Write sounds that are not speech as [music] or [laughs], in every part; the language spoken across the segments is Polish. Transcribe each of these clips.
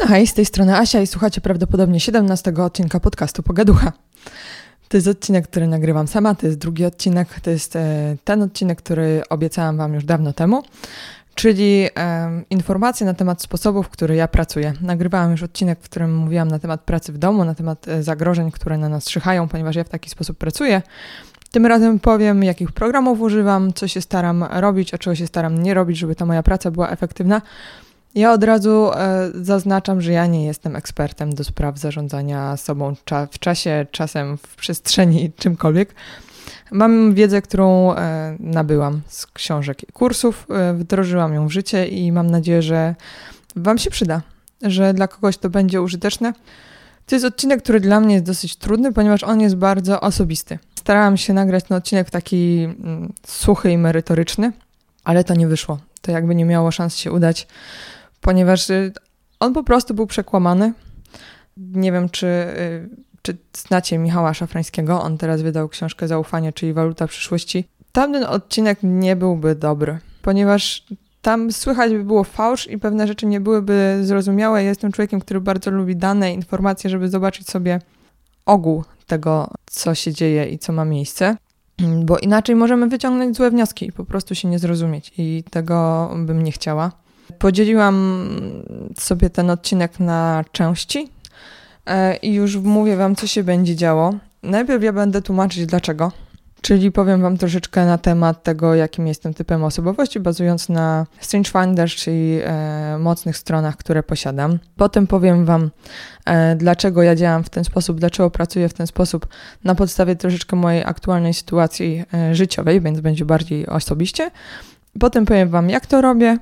No hej, z tej strony Asia i słuchacie prawdopodobnie 17 odcinka podcastu Pogaducha. To jest odcinek, który nagrywam sama, to jest drugi odcinek, to jest e, ten odcinek, który obiecałam Wam już dawno temu, czyli e, informacje na temat sposobów, w których ja pracuję. Nagrywałam już odcinek, w którym mówiłam na temat pracy w domu, na temat e, zagrożeń, które na nas czyhają, ponieważ ja w taki sposób pracuję. Tym razem powiem, jakich programów używam, co się staram robić, a czego się staram nie robić, żeby ta moja praca była efektywna. Ja od razu e, zaznaczam, że ja nie jestem ekspertem do spraw zarządzania sobą w czasie, czasem w przestrzeni, [laughs] czymkolwiek. Mam wiedzę, którą e, nabyłam z książek i kursów, e, wdrożyłam ją w życie i mam nadzieję, że Wam się przyda, że dla kogoś to będzie użyteczne. To jest odcinek, który dla mnie jest dosyć trudny, ponieważ on jest bardzo osobisty. Starałam się nagrać ten odcinek taki mm, suchy i merytoryczny, ale to nie wyszło. To jakby nie miało szans się udać ponieważ y, on po prostu był przekłamany. Nie wiem, czy, y, czy znacie Michała Szafrańskiego. On teraz wydał książkę Zaufanie, czyli Waluta przyszłości. Tamten odcinek nie byłby dobry, ponieważ tam słychać by było fałsz i pewne rzeczy nie byłyby zrozumiałe. Ja jestem człowiekiem, który bardzo lubi dane, informacje, żeby zobaczyć sobie ogół tego, co się dzieje i co ma miejsce. Bo inaczej możemy wyciągnąć złe wnioski i po prostu się nie zrozumieć. I tego bym nie chciała. Podzieliłam sobie ten odcinek na części e, i już mówię Wam, co się będzie działo. Najpierw ja będę tłumaczyć dlaczego, czyli powiem Wam troszeczkę na temat tego, jakim jestem typem osobowości, bazując na Strange Finders, czyli e, mocnych stronach, które posiadam. Potem powiem Wam, e, dlaczego ja działam w ten sposób, dlaczego pracuję w ten sposób na podstawie troszeczkę mojej aktualnej sytuacji e, życiowej, więc będzie bardziej osobiście. Potem powiem Wam, jak to robię,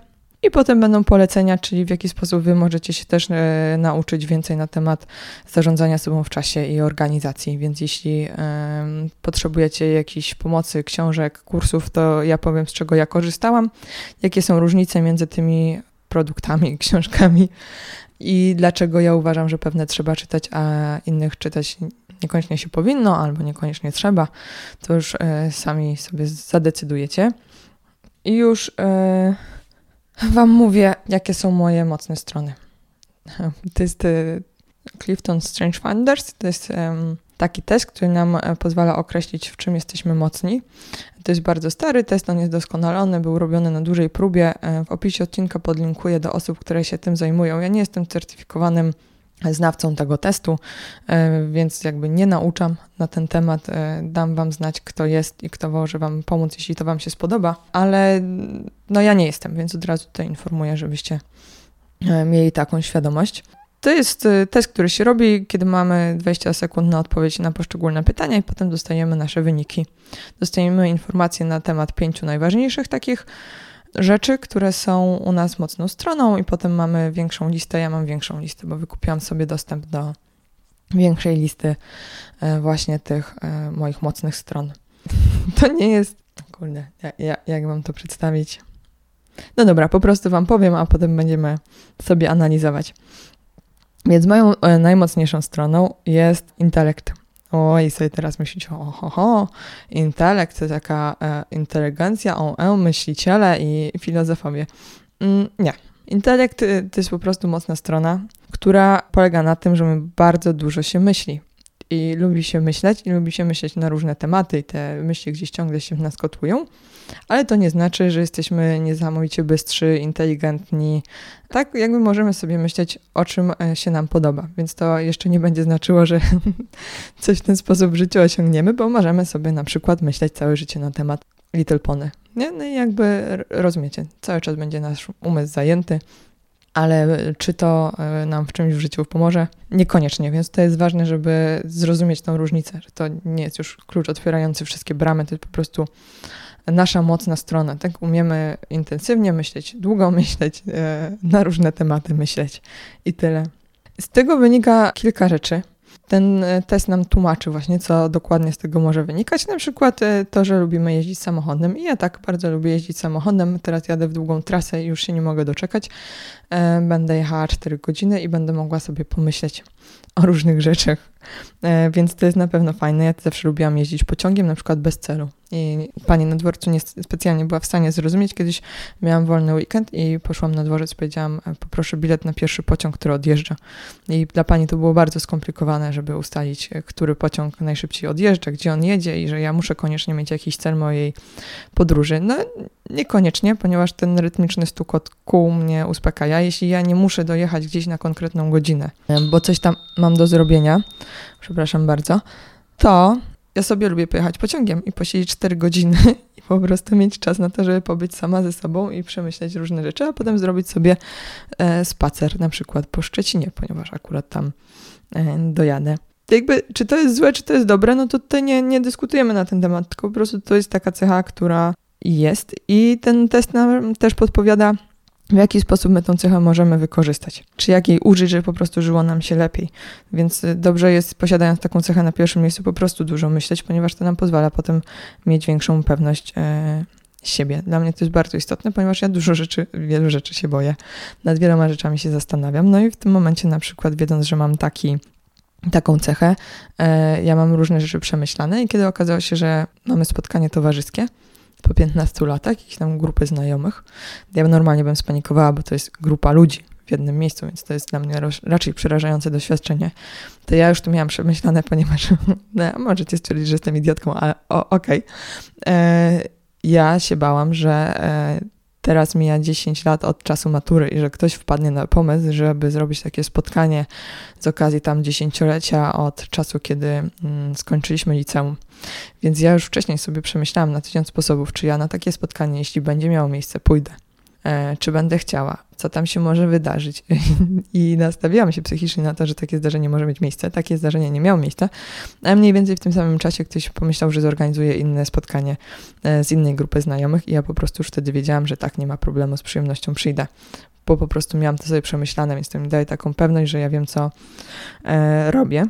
i potem będą polecenia, czyli w jaki sposób Wy możecie się też e, nauczyć więcej na temat zarządzania sobą w czasie i organizacji. Więc jeśli e, potrzebujecie jakiejś pomocy, książek, kursów, to ja powiem, z czego ja korzystałam, jakie są różnice między tymi produktami, [laughs] książkami i dlaczego ja uważam, że pewne trzeba czytać, a innych czytać niekoniecznie się powinno albo niekoniecznie trzeba. To już e, sami sobie zadecydujecie. I już. E, Wam mówię, jakie są moje mocne strony. [laughs] To jest e, Clifton Strange Finders. To jest taki test, który nam e, pozwala określić, w czym jesteśmy mocni. To jest bardzo stary test, on jest doskonalony, był robiony na dużej próbie. E, w opisie odcinka podlinkuję do osób, które się tym zajmują. Ja nie jestem certyfikowanym znawcą tego testu, e, więc jakby nie nauczam na ten temat. E, dam Wam znać, kto jest i kto może Wam pomóc, jeśli to Wam się spodoba, ale no ja nie jestem, więc od razu tutaj informuję, żebyście e, mieli taką świadomość. To jest test, który się robi, kiedy mamy 20 sekund na odpowiedź na poszczególne pytania i potem dostajemy nasze wyniki. Dostajemy informacje na temat pięciu najważniejszych takich rzeczy, które są u nas mocną stroną i potem mamy większą listę. Ja mam większą listę, bo wykupiłam sobie dostęp do większej listy e, właśnie tych e, moich mocnych stron. [laughs] To nie jest... Kurde, jak, jak mam to przedstawić? No dobra, po prostu Wam powiem, a potem będziemy sobie analizować. Więc moją e, najmocniejszą stroną jest intelekt. O, i sobie teraz myślicie, oho, ho, intelekt to taka e, inteligencja, o, e, myśliciele i filozofowie. Mm, nie. Intelekt y, to jest po prostu mocna strona, która polega na tym, że my bardzo dużo się myśli i lubi się myśleć i lubi się myśleć na różne tematy i te myśli gdzieś ciągle się w nas kotłują, ale to nie znaczy, że jesteśmy niesamowicie bystrzy, inteligentni. Tak jakby możemy sobie myśleć, o czym e, się nam podoba, więc to jeszcze nie będzie znaczyło, że [laughs] coś w ten sposób w życiu osiągniemy, bo możemy sobie na przykład myśleć całe życie na temat Little Pony. Nie? No i jakby rozumiecie, cały czas będzie nasz umysł zajęty ale czy to e, nam w czymś w życiu pomoże? Niekoniecznie, więc to jest ważne, żeby zrozumieć tą różnicę, że to nie jest już klucz otwierający wszystkie bramy, to jest po prostu nasza mocna strona. Tak umiemy intensywnie myśleć, długo myśleć, e, na różne tematy myśleć i tyle. Z tego wynika kilka rzeczy. Ten e, test nam tłumaczy właśnie, co dokładnie z tego może wynikać. Na przykład e, to, że lubimy jeździć samochodem. I ja tak bardzo lubię jeździć samochodem. Teraz jadę w długą trasę i już się nie mogę doczekać. E, będę jechała 4 godziny i będę mogła sobie pomyśleć, o różnych rzeczach. E, więc to jest na pewno fajne. Ja zawsze lubiłam jeździć pociągiem, na przykład bez celu. I pani na dworcu nie specjalnie była w stanie zrozumieć. Kiedyś miałam wolny weekend i poszłam na dworzec, powiedziałam, e, poproszę bilet na pierwszy pociąg, który odjeżdża. I dla pani to było bardzo skomplikowane, żeby ustalić, e, który pociąg najszybciej odjeżdża, gdzie on jedzie i że ja muszę koniecznie mieć jakiś cel mojej podróży. No niekoniecznie, ponieważ ten rytmiczny stukot kół mnie uspokaja, jeśli ja nie muszę dojechać gdzieś na konkretną godzinę, bo coś tam mam do zrobienia, przepraszam bardzo, to ja sobie lubię pojechać pociągiem i posiedzieć 4 godziny [laughs] i po prostu mieć czas na to, żeby pobyć sama ze sobą i przemyśleć różne rzeczy, a potem zrobić sobie e, spacer na przykład po Szczecinie, ponieważ akurat tam e, dojadę. Jakby, czy to jest złe, czy to jest dobre, no to tutaj nie, nie dyskutujemy na ten temat, tylko po prostu to jest taka cecha, która jest i ten test nam też podpowiada, w jaki sposób my tą cechę możemy wykorzystać, czy jak jej użyć, żeby po prostu żyło nam się lepiej. Więc y, dobrze jest, posiadając taką cechę na pierwszym miejscu, po prostu dużo myśleć, ponieważ to nam pozwala potem mieć większą pewność e, siebie. Dla mnie to jest bardzo istotne, ponieważ ja dużo rzeczy, wielu rzeczy się boję. Nad wieloma rzeczami się zastanawiam. No i w tym momencie na przykład wiedząc, że mam taki taką cechę, e, ja mam różne rzeczy przemyślane i kiedy okazało się, że mamy spotkanie towarzyskie, po 15 latach, jakieś tam grupy znajomych. Ja normalnie bym spanikowała, bo to jest grupa ludzi w jednym miejscu, więc to jest dla mnie raczej przerażające doświadczenie. To ja już tu miałam przemyślane, ponieważ [laughs] no, możecie stwierdzić, że jestem idiotką, ale okej. Okay. E, ja się bałam, że e, teraz mija 10 lat od czasu matury i że ktoś wpadnie na pomysł, żeby zrobić takie spotkanie z okazji tam dziesięciolecia od czasu, kiedy mm, skończyliśmy liceum. Więc ja już wcześniej sobie przemyślałam na tysiąc sposobów, czy ja na takie spotkanie, jeśli będzie miało miejsce, pójdę. E, czy będę chciała, co tam się może wydarzyć. [laughs] I nastawiłam się psychicznie na to, że takie zdarzenie może mieć miejsce. Takie zdarzenie nie miało miejsca, a mniej więcej w tym samym czasie ktoś pomyślał, że zorganizuje inne spotkanie e, z innej grupy znajomych i ja po prostu już wtedy wiedziałam, że tak, nie ma problemu, z przyjemnością przyjdę. Bo po prostu miałam to sobie przemyślane, więc to mi daje taką pewność, że ja wiem, co e, robię.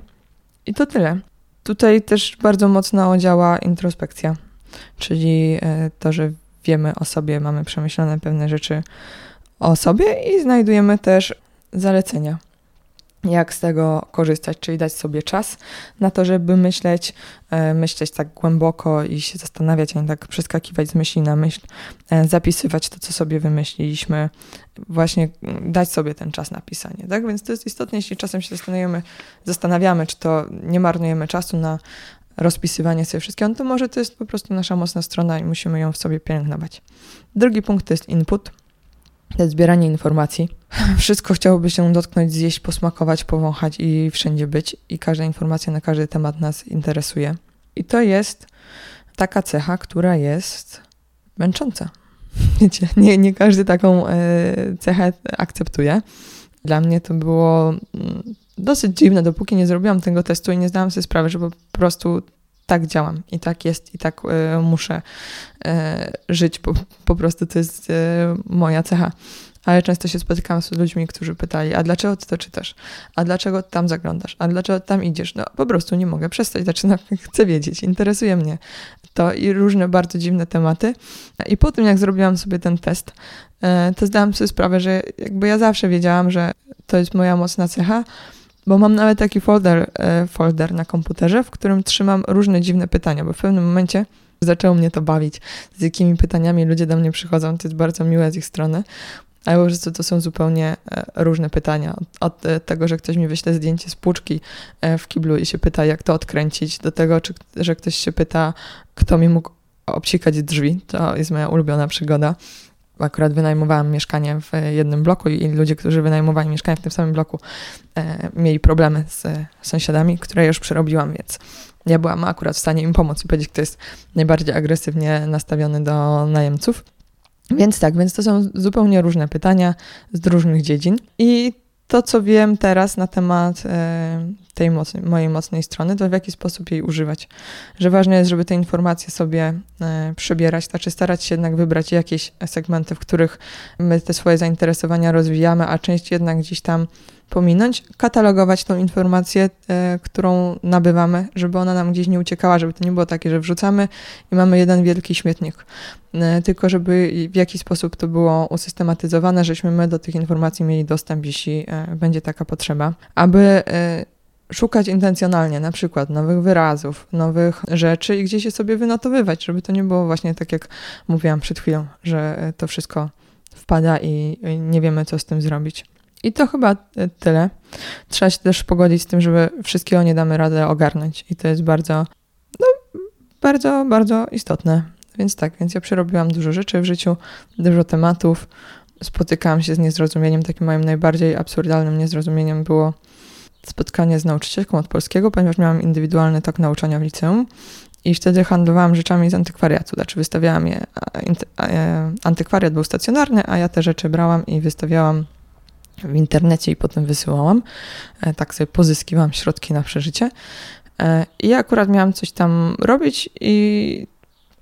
I to tyle. Tutaj też bardzo mocno działa introspekcja, czyli e, to, że wiemy o sobie, mamy przemyślane pewne rzeczy o sobie i znajdujemy też zalecenia, jak z tego korzystać, czyli dać sobie czas na to, żeby myśleć, e, myśleć tak głęboko i się zastanawiać, a nie tak przeskakiwać z myśli na myśl, e, zapisywać to, co sobie wymyśliliśmy, właśnie dać sobie ten czas na pisanie, tak? Więc to jest istotne, jeśli czasem się zastanawiamy, zastanawiamy czy to nie marnujemy czasu na rozpisywanie sobie wszystkiego, no to może to jest po prostu nasza mocna strona i musimy ją w sobie pielęgnować. Drugi punkt to jest input, zbieranie informacji. [laughs] Wszystko chciałoby się dotknąć, zjeść, posmakować, powąchać i wszędzie być i każda informacja na każdy temat nas interesuje. I to jest taka cecha, która jest męcząca. [laughs] Wiecie, nie, nie każdy taką e, cechę akceptuje. Dla mnie to było mm, dosyć dziwne, dopóki nie zrobiłam tego testu i nie zdałam sobie sprawy, że po prostu tak działam i tak jest i tak y, muszę y, żyć. Po, po prostu to jest y, moja cecha. Ale często się spotykam z ludźmi, którzy pytali, a dlaczego ty to czytasz? A dlaczego tam zaglądasz? A dlaczego tam idziesz? No po prostu nie mogę przestać, zaczynam, [laughs] chcę wiedzieć, interesuje mnie to i różne bardzo dziwne tematy. I po tym, jak zrobiłam sobie ten test, to zdałam sobie sprawę, że jakby ja zawsze wiedziałam, że to jest moja mocna cecha, bo mam nawet taki folder, e, folder na komputerze, w którym trzymam różne dziwne pytania, bo w pewnym momencie zaczęło mnie to bawić, z jakimi pytaniami ludzie do mnie przychodzą, to jest bardzo miłe z ich strony, ale po prostu to są zupełnie e, różne pytania. Od e, tego, że ktoś mi wyśle zdjęcie z płuczki w kiblu i się pyta, jak to odkręcić, do tego, czy, że ktoś się pyta, kto mi mógł obsikać drzwi. To jest moja ulubiona przygoda akurat wynajmowałam mieszkanie w jednym bloku i ludzie, którzy wynajmowali mieszkanie w tym samym bloku, e, mieli problemy z sąsiadami, które już przerobiłam, więc ja byłam akurat w stanie im pomóc i powiedzieć, kto jest najbardziej agresywnie nastawiony do najemców. Więc tak, więc to są zupełnie różne pytania z różnych dziedzin. I to, co wiem teraz na temat e, tej mojej mocnej strony, to w jaki sposób jej używać. Że ważne jest, żeby te informacje sobie e, przebierać, znaczy starać się jednak wybrać jakieś segmenty, w których my te swoje zainteresowania rozwijamy, a część jednak gdzieś tam pominąć, katalogować tą informację, e, którą nabywamy, żeby ona nam gdzieś nie uciekała, żeby to nie było takie, że wrzucamy i mamy jeden wielki śmietnik, e, tylko żeby w jakiś sposób to było usystematyzowane, żebyśmy my do tych informacji mieli dostęp, jeśli e, będzie taka potrzeba, aby e, szukać intencjonalnie, na przykład nowych wyrazów, nowych rzeczy i gdzieś je sobie wynotowywać, żeby to nie było właśnie tak, jak mówiłam przed chwilą, że to wszystko wpada i nie wiemy, co z tym zrobić. I to chyba tyle. Trzeba się też pogodzić z tym, żeby wszystkiego nie damy radę ogarnąć. I to jest bardzo, no, bardzo, bardzo istotne. Więc tak, więc ja przerobiłam dużo rzeczy w życiu, dużo tematów. Spotykałam się z niezrozumieniem. Takim moim najbardziej absurdalnym niezrozumieniem było spotkanie z nauczycielką od polskiego, ponieważ miałam indywidualny tok nauczania w liceum. I wtedy handlowałam rzeczami z antykwariatu, znaczy wystawiałam je. E, antykwariat był stacjonarny, a ja te rzeczy brałam i wystawiałam w internecie i potem wysyłałam. E, tak sobie pozyskiwałam środki na przeżycie. E, I ja akurat miałam coś tam robić i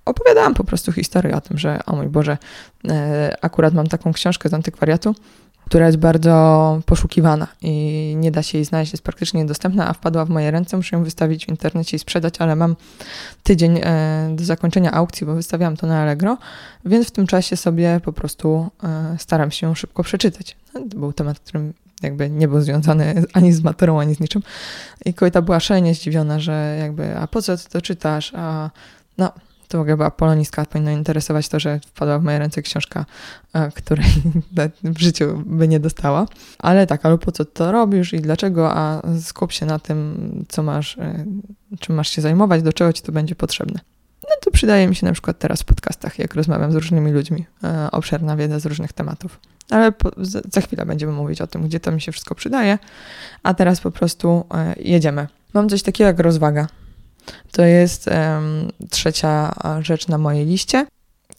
opowiadałam po prostu historię o tym, że o mój Boże, e, akurat mam taką książkę z antykwariatu, która jest bardzo poszukiwana i nie da się jej znaleźć, jest praktycznie niedostępna, a wpadła w moje ręce, muszę ją wystawić w internecie i sprzedać, ale mam tydzień e, do zakończenia aukcji, bo wystawiałam to na Allegro, więc w tym czasie sobie po prostu e, staram się ją szybko przeczytać. No, to był temat, którym jakby nie był związany [laughs] ani z maturą, ani z niczym. I kobieta była szalenie zdziwiona, że jakby, a po co ty to czytasz? A no, to w ogóle była polonistka, powinno interesować to, że wpadła w moje ręce książka, e, której [laughs] w życiu by nie dostała. Ale tak, ale po co to robisz i dlaczego, a skup się na tym, co masz, e, czym masz się zajmować, do czego ci to będzie potrzebne. No to przydaje mi się na przykład teraz w podcastach, jak rozmawiam z różnymi ludźmi, e, obszerna wiedza z różnych tematów. Ale po, za chwilę będziemy mówić o tym, gdzie to mi się wszystko przydaje, a teraz po prostu jedziemy. Mam coś takiego jak rozwaga. To jest um, trzecia rzecz na mojej liście.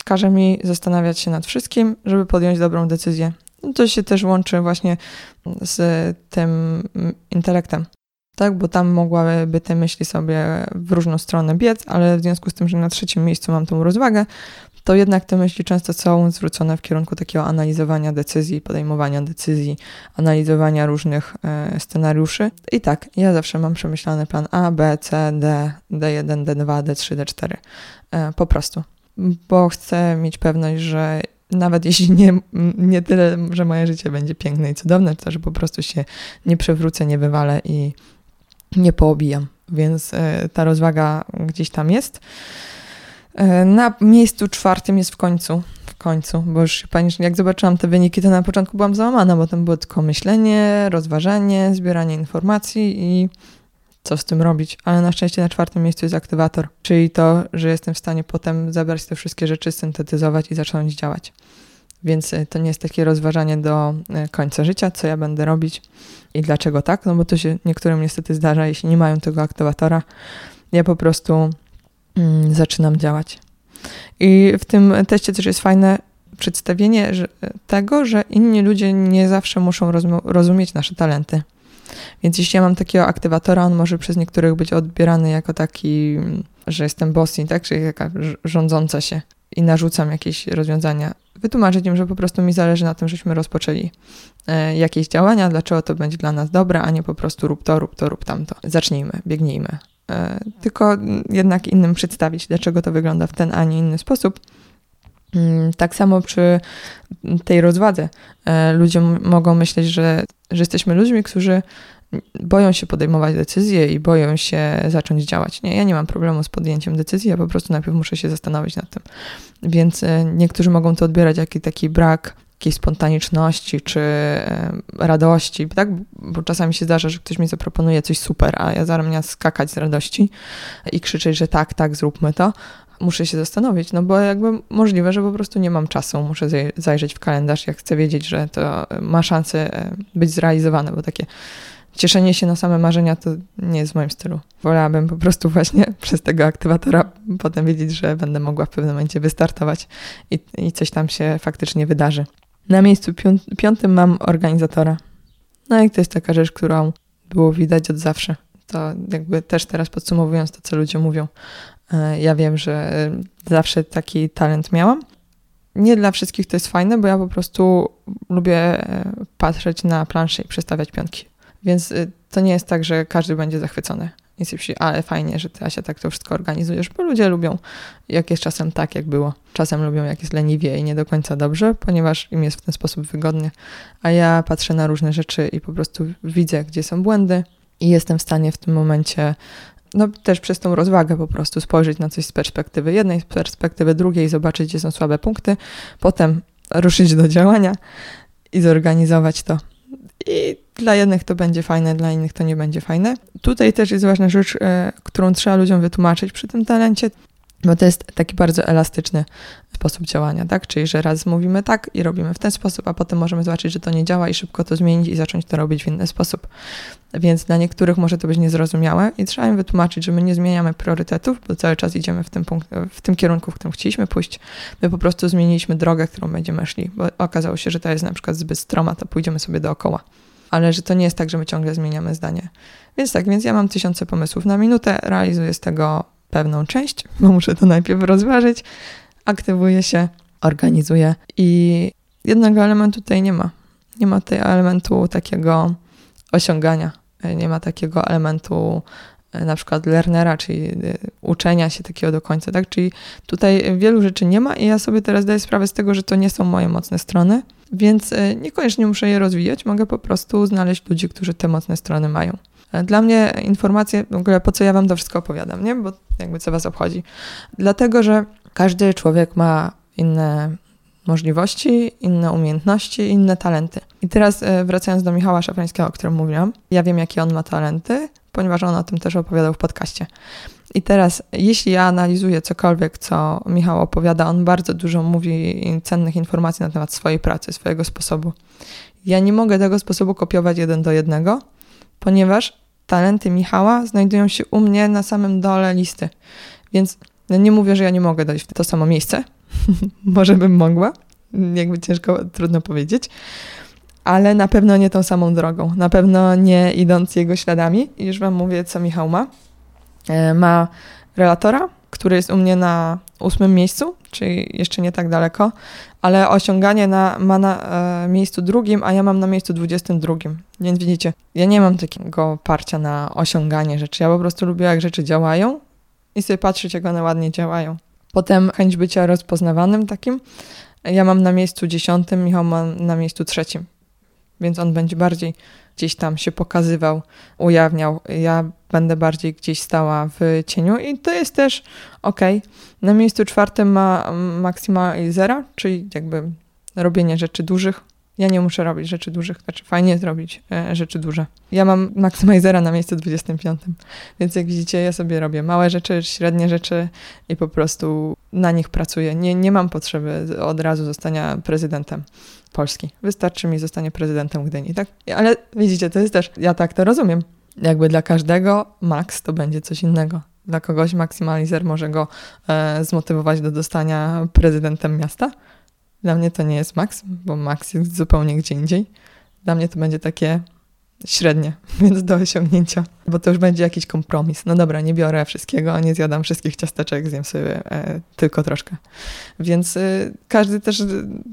Każe mi zastanawiać się nad wszystkim, żeby podjąć dobrą decyzję. To się też łączy właśnie z tym intelektem. Tak, bo tam mogłaby te myśli sobie w różną stronę biec, ale w związku z tym, że na trzecim miejscu mam tą rozwagę, to jednak te myśli często są zwrócone w kierunku takiego analizowania decyzji, podejmowania decyzji, analizowania różnych e, scenariuszy. I tak, ja zawsze mam przemyślany plan A, B, C, D, D1, D2, D3, D4. E, po prostu. Bo chcę mieć pewność, że nawet jeśli nie, nie tyle, że moje życie będzie piękne i cudowne, to że po prostu się nie przewrócę, nie wywalę i nie poobijam. Więc e, ta rozwaga gdzieś tam jest. E, na miejscu czwartym jest w końcu. W końcu, bo już pani, jak zobaczyłam te wyniki, to na początku byłam załamana, bo tam było tylko myślenie, rozważanie, zbieranie informacji i co z tym robić. Ale na szczęście na czwartym miejscu jest aktywator, czyli to, że jestem w stanie potem zebrać te wszystkie rzeczy, syntetyzować i zacząć działać. Więc e, to nie jest takie rozważanie do e, końca życia, co ja będę robić i dlaczego tak, no bo to się niektórym niestety zdarza, jeśli nie mają tego aktywatora. Ja po prostu zaczynam działać. I w tym teście też jest fajne przedstawienie tego, że inni ludzie nie zawsze muszą rozumieć nasze talenty. Więc jeśli ja mam takiego aktywatora, on może przez niektórych być odbierany jako taki, że jestem bossy, tak? Czyli jaka rządząca się i narzucam jakieś rozwiązania. Wytłumaczyć im, że po prostu mi zależy na tym, żebyśmy rozpoczęli e, jakieś działania, dlaczego to będzie dla nas dobre, a nie po prostu rób to, rób to, rób tamto. Zacznijmy, biegnijmy. E, tylko jednak innym przedstawić, dlaczego to wygląda w ten, a nie inny sposób. Mm, tak samo przy tej rozwadze. E, ludzie mogą myśleć, że, że jesteśmy ludźmi, którzy boją się podejmować decyzje i boją się zacząć działać. Nie, ja nie mam problemu z podjęciem decyzji, ja po prostu najpierw muszę się zastanowić nad tym. Więc e, niektórzy mogą to odbierać jako taki brak jakiejś spontaniczności czy radości, tak? Bo czasami się zdarza, że ktoś mi zaproponuje coś super, a ja mnie skakać z radości i krzyczeć, że tak, tak, zróbmy to. Muszę się zastanowić, no bo jakby możliwe, że po prostu nie mam czasu, muszę zajrzeć w kalendarz, jak chcę wiedzieć, że to ma szansę być zrealizowane, bo takie cieszenie się na same marzenia to nie jest w moim stylu. Wolałabym po prostu właśnie [laughs] przez tego aktywatora potem wiedzieć, że będę mogła w pewnym momencie wystartować i, i coś tam się faktycznie wydarzy. Na miejscu piątym mam organizatora. No i to jest taka rzecz, którą było widać od zawsze. to jakby też teraz podsumowując to, co ludzie mówią, e, ja wiem, że zawsze taki talent miałam. Nie dla wszystkich to jest fajne, bo ja po prostu lubię patrzeć na planszę i przestawiać pionki. Więc to nie jest tak, że każdy będzie zachwycony. Jest myśli, ale fajnie, że ty Asia tak to wszystko organizujesz, bo ludzie lubią, jak jest czasem tak, jak było. Czasem lubią, jak jest leniwie i nie do końca dobrze, ponieważ im jest w ten sposób wygodnie. A ja patrzę na różne rzeczy i po prostu widzę, gdzie są błędy i jestem w stanie w tym momencie no też przez tą rozwagę po prostu spojrzeć na coś z perspektywy jednej, z perspektywy drugiej, zobaczyć, gdzie są słabe punkty, potem ruszyć do działania i zorganizować to. I dla jednych to będzie fajne, dla innych to nie będzie fajne. Tutaj też jest ważna rzecz, e, którą trzeba ludziom wytłumaczyć przy tym talencie, bo to jest taki bardzo elastyczny sposób działania, tak? Czyli, że raz mówimy tak i robimy w ten sposób, a potem możemy zobaczyć, że to nie działa i szybko to zmienić i zacząć to robić w inny sposób. Więc dla niektórych może to być niezrozumiałe i trzeba im wytłumaczyć, że my nie zmieniamy priorytetów, bo cały czas idziemy w tym, punkt, w tym kierunku, w którym chcieliśmy pójść. My po prostu zmieniliśmy drogę, którą będziemy szli, bo okazało się, że ta jest na przykład zbyt stroma, to pójdziemy sobie dookoła. Ale że to nie jest tak, że my ciągle zmieniamy zdanie. Więc tak, więc ja mam tysiące pomysłów na minutę, realizuję z tego pewną część, bo muszę to najpierw rozważyć, aktywuję się, organizuję i jednego elementu tutaj nie ma. Nie ma tej elementu takiego osiągania, nie ma takiego elementu e, na przykład learnera, czyli e, uczenia się takiego do końca, tak? Czyli tutaj wielu rzeczy nie ma i ja sobie teraz daję sprawę z tego, że to nie są moje mocne strony, więc e, niekoniecznie muszę je rozwijać, mogę po prostu znaleźć ludzi, którzy te mocne strony mają. Dla mnie informacje, w ogóle po co ja wam to wszystko opowiadam, nie? Bo jakby co was obchodzi. Dlatego, że każdy człowiek ma inne możliwości, inne umiejętności, inne talenty. I teraz e, wracając do Michała Szafrańskiego, o którym mówiłam, ja wiem, jakie on ma talenty, ponieważ on o tym też opowiadał w podcaście. I teraz, jeśli ja analizuję cokolwiek, co Michał opowiada, on bardzo dużo mówi cennych informacji na temat swojej pracy, swojego sposobu. Ja nie mogę tego sposobu kopiować jeden do jednego, ponieważ talenty Michała znajdują się u mnie na samym dole listy. Więc nie mówię, że ja nie mogę dojść w to samo miejsce. [laughs] Może bym mogła. Jakby ciężko, trudno powiedzieć. Ale na pewno nie tą samą drogą. Na pewno nie idąc jego śladami. Już wam mówię, co Michał ma. E, ma relatora, który jest u mnie na ósmym miejscu, czyli jeszcze nie tak daleko, ale osiąganie na, ma na e, miejscu drugim, a ja mam na miejscu dwudziestym drugim. Więc widzicie, ja nie mam takiego parcia na osiąganie rzeczy. Ja po prostu lubię, jak rzeczy działają i sobie patrzeć, jak one ładnie działają. Potem chęć bycia rozpoznawanym takim. Ja mam na miejscu dziesiątym, Michał ma na miejscu trzecim. Więc on będzie bardziej gdzieś tam się pokazywał, ujawniał. Ja będę bardziej gdzieś stała w cieniu i to jest też ok. Na miejscu czwartym ma maksymalizera, czyli jakby robienie rzeczy dużych, ja nie muszę robić rzeczy dużych, znaczy fajnie zrobić e, rzeczy duże. Ja mam Maximizera na miejscu 25, więc jak widzicie, ja sobie robię małe rzeczy, średnie rzeczy i po prostu na nich pracuję. Nie, nie mam potrzeby od razu zostania prezydentem Polski. Wystarczy mi zostanie prezydentem Gdyni, tak? Ale widzicie, to jest też, ja tak to rozumiem. Jakby dla każdego max to będzie coś innego. Dla kogoś maksymalizer może go e, zmotywować do dostania prezydentem miasta, dla mnie to nie jest maks, bo maks jest zupełnie gdzie indziej. Dla mnie to będzie takie średnie, [laughs] więc do osiągnięcia, bo to już będzie jakiś kompromis. No dobra, nie biorę wszystkiego, nie zjadam wszystkich ciasteczek, zjem sobie e, tylko troszkę. Więc e, każdy też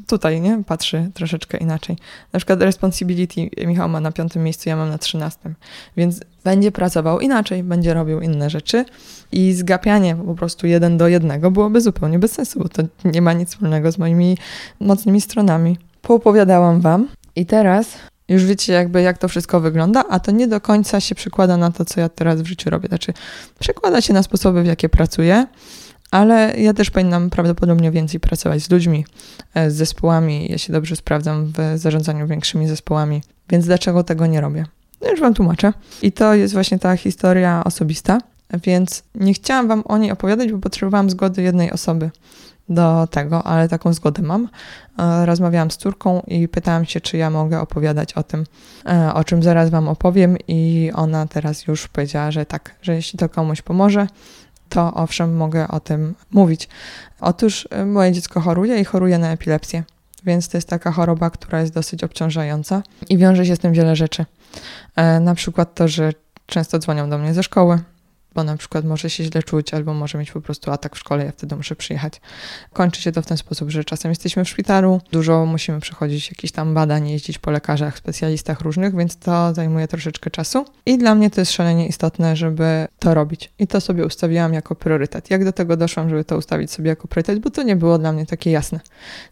tutaj nie patrzy troszeczkę inaczej. Na przykład responsibility Michał ma na piątym miejscu, ja mam na trzynastym, więc będzie pracował inaczej, będzie robił inne rzeczy i zgapianie po prostu jeden do jednego byłoby zupełnie bez sensu, bo to nie ma nic wspólnego z moimi mocnymi stronami. Poopowiadałam wam i teraz już wiecie jakby jak to wszystko wygląda, a to nie do końca się przekłada na to, co ja teraz w życiu robię. Znaczy przekłada się na sposoby, w jakie pracuję, ale ja też powinnam prawdopodobnie więcej pracować z ludźmi, e, z zespołami. Ja się dobrze sprawdzam w zarządzaniu większymi zespołami, więc dlaczego tego nie robię? No już wam tłumaczę. I to jest właśnie ta historia osobista, więc nie chciałam wam o niej opowiadać, bo potrzebowałam zgody jednej osoby do tego, ale taką zgodę mam. E, rozmawiałam z córką i pytałam się, czy ja mogę opowiadać o tym, e, o czym zaraz Wam opowiem, i ona teraz już powiedziała, że tak, że jeśli to komuś pomoże, to owszem, mogę o tym mówić. Otóż e, moje dziecko choruje i choruje na epilepsję, więc to jest taka choroba, która jest dosyć obciążająca i wiąże się z tym wiele rzeczy. Na przykład to, że często dzwonią do mnie ze szkoły, bo na przykład może się źle czuć albo może mieć po prostu atak w szkole, ja wtedy muszę przyjechać. Kończy się to w ten sposób, że czasem jesteśmy w szpitalu, dużo musimy przechodzić jakichś tam badań, jeździć po lekarzach, specjalistach różnych, więc to zajmuje troszeczkę czasu. I dla mnie to jest szalenie istotne, żeby to robić. I to sobie ustawiłam jako priorytet. Jak do tego doszłam, żeby to ustawić sobie jako priorytet, bo to nie było dla mnie takie jasne.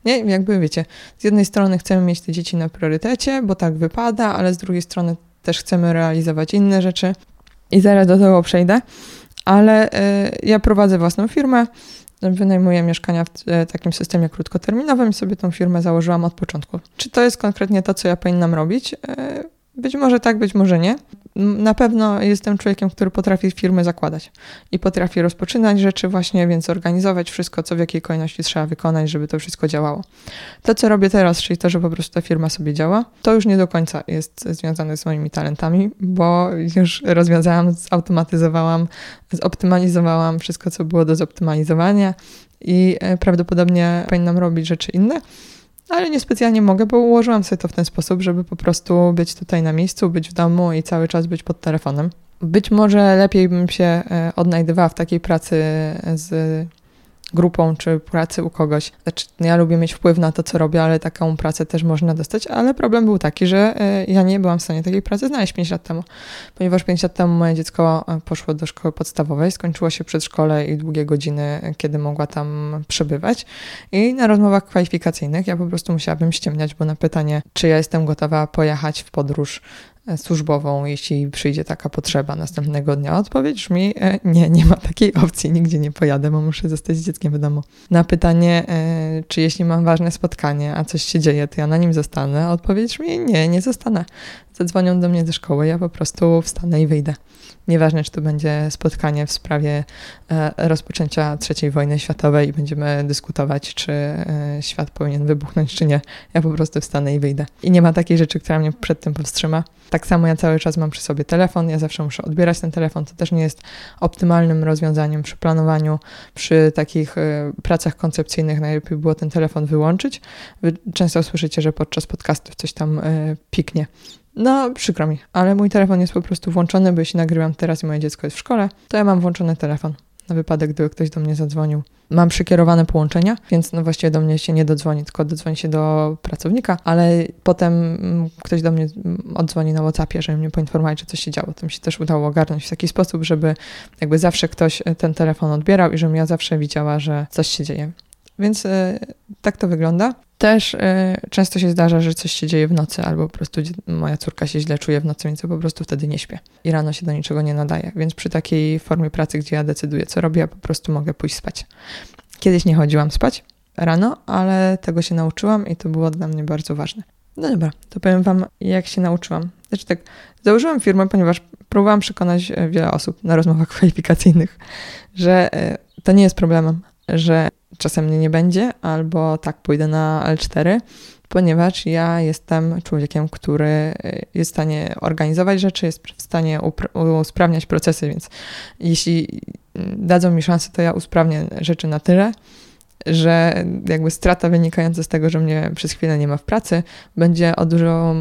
Nie, jakby wiecie, z jednej strony chcemy mieć te dzieci na priorytecie, bo tak wypada, ale z drugiej strony też chcemy realizować inne rzeczy i zaraz do tego przejdę, ale y, ja prowadzę własną firmę, wynajmuję mieszkania w y, takim systemie krótkoterminowym i sobie tą firmę założyłam od początku. Czy to jest konkretnie to, co ja powinnam robić? Y, być może tak, być może nie. Na pewno jestem człowiekiem, który potrafi firmy zakładać i potrafi rozpoczynać rzeczy właśnie, więc organizować wszystko, co w jakiej kolejności trzeba wykonać, żeby to wszystko działało. To, co robię teraz, czyli to, że po prostu ta firma sobie działa, to już nie do końca jest związane z moimi talentami, bo już rozwiązałam, zautomatyzowałam, zoptymalizowałam wszystko, co było do zoptymalizowania i e, prawdopodobnie powinnam robić rzeczy inne ale niespecjalnie mogę, bo ułożyłam sobie to w ten sposób, żeby po prostu być tutaj na miejscu, być w domu i cały czas być pod telefonem. Być może lepiej bym się e, odnajdywała w takiej pracy z grupą czy pracy u kogoś. Znaczy, ja lubię mieć wpływ na to, co robię, ale taką pracę też można dostać, ale problem był taki, że e, ja nie byłam w stanie takiej pracy znaleźć 5 lat temu, ponieważ 5 lat temu moje dziecko e, poszło do szkoły podstawowej, skończyło się przedszkole i długie godziny, kiedy mogła tam przebywać i na rozmowach kwalifikacyjnych ja po prostu musiałabym ściemniać, bo na pytanie, czy ja jestem gotowa pojechać w podróż służbową, jeśli przyjdzie taka potrzeba następnego dnia. Odpowiedź brzmi, e, nie, nie ma takiej opcji, nigdzie nie pojadę, bo muszę zostać z dzieckiem w domu. Na pytanie, e, czy jeśli mam ważne spotkanie, a coś się dzieje, to ja na nim zostanę, odpowiedź brzmi, nie, nie zostanę. Zadzwonią do mnie ze szkoły, ja po prostu wstanę i wyjdę. Nieważne, czy to będzie spotkanie w sprawie e, rozpoczęcia III wojny światowej i będziemy dyskutować, czy świat powinien wybuchnąć, czy nie. Ja po prostu wstanę i wyjdę. I nie ma takiej rzeczy, która mnie przed tym powstrzyma. Tak samo ja cały czas mam przy sobie telefon, ja zawsze muszę odbierać ten telefon. To też nie jest optymalnym rozwiązaniem przy planowaniu, przy takich y, pracach koncepcyjnych. Najlepiej było ten telefon wyłączyć. Wy często słyszycie, że podczas podcastów coś tam piknie. No, przykro mi, ale mój telefon jest po prostu włączony, bo jeśli nagrywam teraz i moje dziecko jest w szkole, to ja mam włączony telefon na wypadek, gdyby ktoś do mnie zadzwonił. Mam przykierowane połączenia, więc no właściwie do mnie się nie dodzwoni, tylko dodzwoni się do pracownika, ale potem ktoś do mnie oddzwoni na WhatsAppie, żeby mnie poinformować, że coś się działo. To mi się też udało ogarnąć w taki sposób, żeby jakby zawsze ktoś ten telefon odbierał i żebym ja zawsze widziała, że coś się dzieje. Więc e, tak to wygląda. Też y, często się zdarza, że coś się dzieje w nocy, albo po prostu moja córka się źle czuje w nocy, więc po prostu wtedy nie śpię. I rano się do niczego nie nadaje. Więc przy takiej formie pracy, gdzie ja decyduję, co robię, ja po prostu mogę pójść spać. Kiedyś nie chodziłam spać rano, ale tego się nauczyłam i to było dla mnie bardzo ważne. No dobra, to powiem Wam, jak się nauczyłam. Znaczy tak, założyłam firmę, ponieważ próbowałam przekonać e, wiele osób na rozmowach [laughs] kwalifikacyjnych, że e, to nie jest problemem, że czasem mnie nie będzie, albo tak pójdę na L4, ponieważ ja jestem człowiekiem, który jest w stanie organizować rzeczy, jest w stanie usprawniać procesy, więc jeśli dadzą mi szansę, to ja usprawnię rzeczy na tyle, że jakby strata wynikająca z tego, że mnie przez chwilę nie ma w pracy, będzie o dużo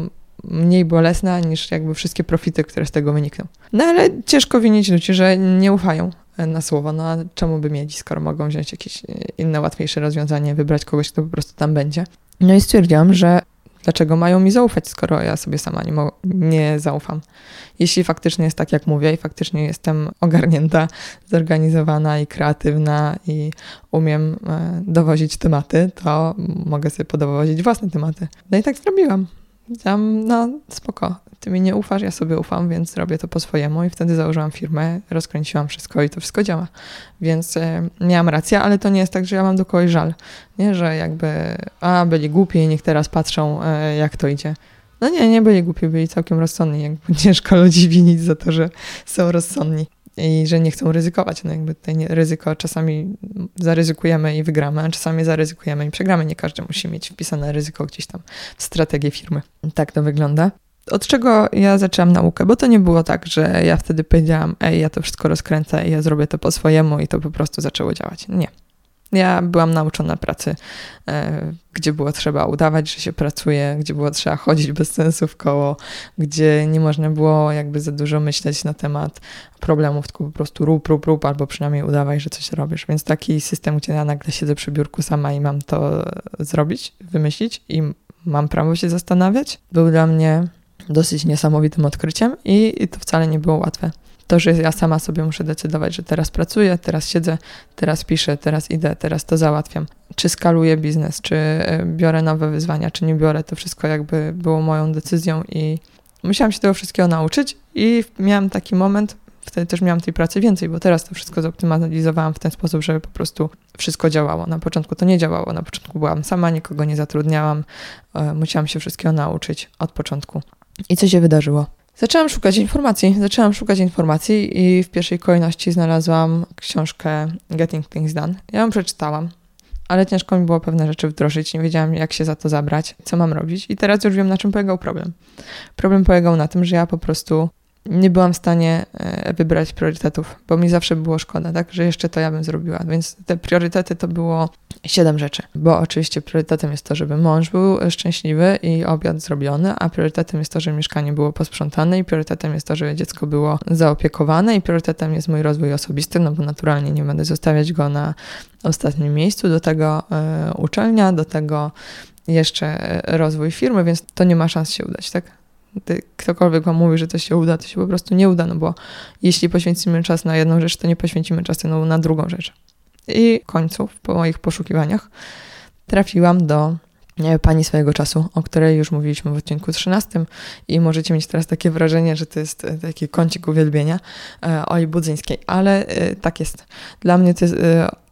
mniej bolesna niż jakby wszystkie profity, które z tego wynikną. No ale ciężko winić ludzi, że nie ufają na słowo. No a czemu by mieli, skoro mogą wziąć jakieś e, inne, łatwiejsze rozwiązanie, wybrać kogoś, kto po prostu tam będzie. No i stwierdziłam, że dlaczego mają mi zaufać, skoro ja sobie sama nie, nie zaufam. Jeśli faktycznie jest tak, jak mówię, i faktycznie jestem ogarnięta, zorganizowana i kreatywna i umiem e, dowozić tematy, to mogę sobie podowozić własne tematy. No i tak zrobiłam. Tam, no spoko, ty mi nie ufasz, ja sobie ufam, więc robię to po swojemu i wtedy założyłam firmę, rozkręciłam wszystko i to wszystko działa. Więc e, miałam rację, ale to nie jest tak, że ja mam do kogoś żal, nie, że jakby, a byli głupi i niech teraz patrzą, e, jak to idzie. No nie, nie byli głupi, byli całkiem rozsądni. Jakby [laughs] ciężko ludzi winić za to, że są rozsądni i że nie chcą ryzykować. No jakby tutaj ryzyko czasami zaryzykujemy i wygramy, a czasami zaryzykujemy i przegramy. Nie każdy musi mieć wpisane ryzyko gdzieś tam w strategię firmy. Tak to wygląda. Od czego ja zaczęłam naukę? Bo to nie było tak, że ja wtedy powiedziałam, ej, ja to wszystko rozkręcę i ja zrobię to po swojemu i to po prostu zaczęło działać. Nie. Ja byłam nauczona pracy, e, gdzie było trzeba udawać, że się pracuje, gdzie było trzeba chodzić bez sensu w koło, gdzie nie można było jakby za dużo myśleć na temat problemów, tylko po prostu rób, rób, rób, albo przynajmniej udawaj, że coś robisz. Więc taki system, gdzie ja nagle siedzę przy biurku sama i mam to zrobić, wymyślić i mam prawo się zastanawiać, był dla mnie dosyć niesamowitym odkryciem i to wcale nie było łatwe. To, że ja sama sobie muszę decydować, że teraz pracuję, teraz siedzę, teraz piszę, teraz idę, teraz to załatwiam. Czy skaluję biznes, czy e, biorę nowe wyzwania, czy nie biorę, to wszystko jakby było moją decyzją i musiałam się tego wszystkiego nauczyć i miałam taki moment, wtedy też miałam tej pracy więcej, bo teraz to wszystko zoptymalizowałam w ten sposób, żeby po prostu wszystko działało. Na początku to nie działało, na początku byłam sama, nikogo nie zatrudniałam, e, musiałam się wszystkiego nauczyć od początku. I co się wydarzyło? Zaczęłam szukać informacji. Zaczęłam szukać informacji i w pierwszej kolejności znalazłam książkę Getting Things Done. Ja ją przeczytałam, ale ciężko mi było pewne rzeczy wdrożyć. Nie wiedziałam, jak się za to zabrać, co mam robić. I teraz już wiem, na czym polegał problem. Problem polegał na tym, że ja po prostu nie byłam w stanie e, wybrać priorytetów, bo mi zawsze było szkoda, tak, że jeszcze to ja bym zrobiła. Więc te priorytety to było siedem rzeczy, bo oczywiście priorytetem jest to, żeby mąż był szczęśliwy i obiad zrobiony, a priorytetem jest to, żeby mieszkanie było posprzątane i priorytetem jest to, żeby dziecko było zaopiekowane i priorytetem jest mój rozwój osobisty, no bo naturalnie nie będę zostawiać go na ostatnim miejscu, do tego y, uczelnia, do tego jeszcze rozwój firmy, więc to nie ma szans się udać, tak? Ktokolwiek wam mówi, że to się uda, to się po prostu nie uda, no bo jeśli poświęcimy czas na jedną rzecz, to nie poświęcimy czasu na drugą rzecz. I w końcu, po moich poszukiwaniach, trafiłam do pani swojego czasu, o której już mówiliśmy w odcinku 13 i możecie mieć teraz takie wrażenie, że to jest e, taki kącik uwielbienia e, Oli Budzyńskiej, ale e, tak jest. Dla mnie to jest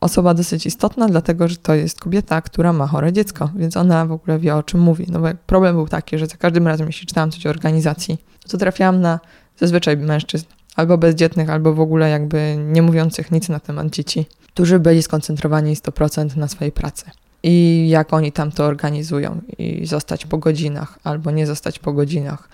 osoba dosyć istotna, dlatego że to jest kobieta, która ma chore dziecko, więc ona w ogóle wie o czym mówi. No bo problem był taki, że za każdym razem, jeśli czytałam coś o organizacji, to trafiałam na zazwyczaj mężczyzn, albo bezdzietnych, albo w ogóle jakby nie mówiących nic na temat dzieci, którzy byli skoncentrowani 100% na swojej pracy i jak oni tam to organizują i zostać po godzinach albo nie zostać po godzinach,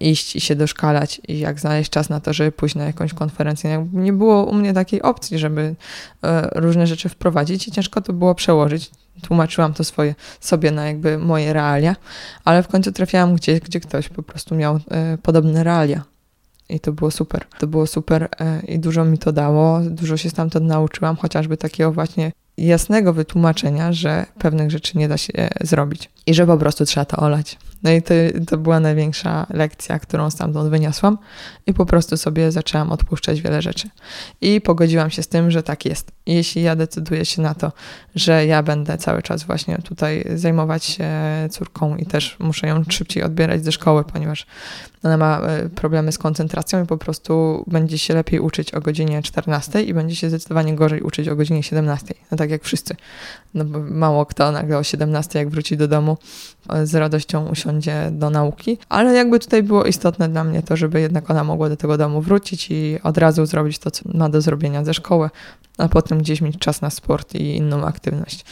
iść i się doszkalać i jak znaleźć czas na to, żeby pójść na jakąś konferencję. Nie było u mnie takiej opcji, żeby e, różne rzeczy wprowadzić i ciężko to było przełożyć. Tłumaczyłam to swoje, sobie na jakby moje realia, ale w końcu trafiałam gdzieś, gdzie ktoś po prostu miał e, podobne realia. I to było super. To było super e, i dużo mi to dało. Dużo się stamtąd nauczyłam, chociażby takiego właśnie jasnego wytłumaczenia, że pewnych rzeczy nie da się zrobić i że po prostu trzeba to olać. No i to, to była największa lekcja, którą stamtąd wyniosłam i po prostu sobie zaczęłam odpuszczać wiele rzeczy. I pogodziłam się z tym, że tak jest. Jeśli ja decyduję się na to, że ja będę cały czas właśnie tutaj zajmować się córką i też muszę ją szybciej odbierać ze szkoły, ponieważ ona ma e, problemy z koncentracją i po prostu będzie się lepiej uczyć o godzinie 14 i będzie się zdecydowanie gorzej uczyć o godzinie 17. No tak jak wszyscy. No bo mało kto nagle o 17 jak wróci do domu e, z radością usiądzie do nauki, ale jakby tutaj było istotne dla mnie to, żeby jednak ona mogła do tego domu wrócić i od razu zrobić to, co ma do zrobienia ze szkoły, a potem gdzieś mieć czas na sport i inną aktywność.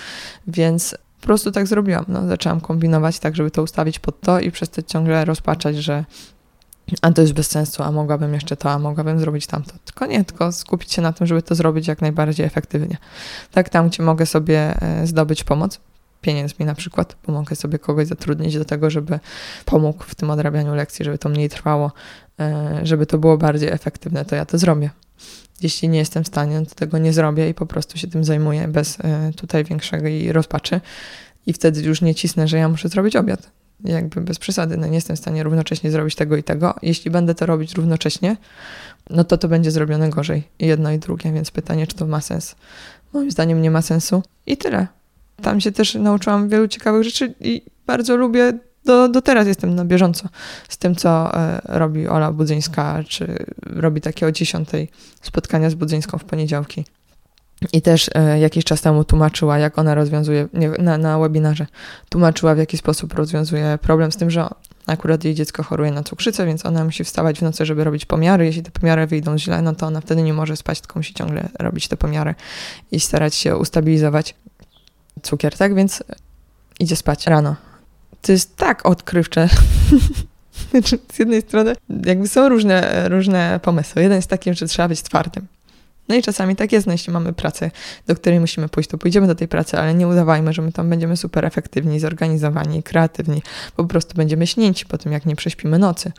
Więc po prostu tak zrobiłam. No, zaczęłam kombinować tak, żeby to ustawić pod to i przestać ciągle rozpaczać, że a to jest bez sensu, a mogłabym jeszcze to, a mogłabym zrobić tamto. Tylko nie, tylko skupić się na tym, żeby to zrobić jak najbardziej efektywnie. Tak, tam, gdzie mogę sobie e, zdobyć pomoc, pieniędzmi na przykład, bo mogę sobie kogoś zatrudnić do tego, żeby pomógł w tym odrabianiu lekcji, żeby to mniej trwało, e, żeby to było bardziej efektywne, to ja to zrobię. Jeśli nie jestem w stanie, to tego nie zrobię i po prostu się tym zajmuję bez e, tutaj większej rozpaczy. I wtedy już nie cisnę, że ja muszę zrobić obiad jakby bez przesady, no nie jestem w stanie równocześnie zrobić tego i tego. Jeśli będę to robić równocześnie, no to to będzie zrobione gorzej. Jedno i drugie, więc pytanie, czy to ma sens. Moim zdaniem nie ma sensu. I tyle. Tam się też nauczyłam wielu ciekawych rzeczy i bardzo lubię, do, do teraz jestem na bieżąco z tym, co e, robi Ola Budzyńska, czy robi takie o dziesiątej spotkania z Budzyńską w poniedziałki. I też e, jakiś czas temu tłumaczyła, jak ona rozwiązuje, nie, na, na webinarze, tłumaczyła, w jaki sposób rozwiązuje problem z tym, że akurat jej dziecko choruje na cukrzycę, więc ona musi wstawać w nocy, żeby robić pomiary. Jeśli te pomiary wyjdą źle, no to ona wtedy nie może spać, tylko musi ciągle robić te pomiary i starać się ustabilizować cukier, tak? Więc idzie spać rano. To jest tak odkrywcze. [laughs] z jednej strony jakby są różne, różne pomysły. Jeden jest taki, że trzeba być twardym No i czasami tak jest, no jeśli mamy pracę, do której musimy pójść, to pójdziemy do tej pracy, ale nie udawajmy, że my tam będziemy super efektywni, zorganizowani, kreatywni. Po prostu będziemy śnięci po tym, jak nie prześpimy nocy.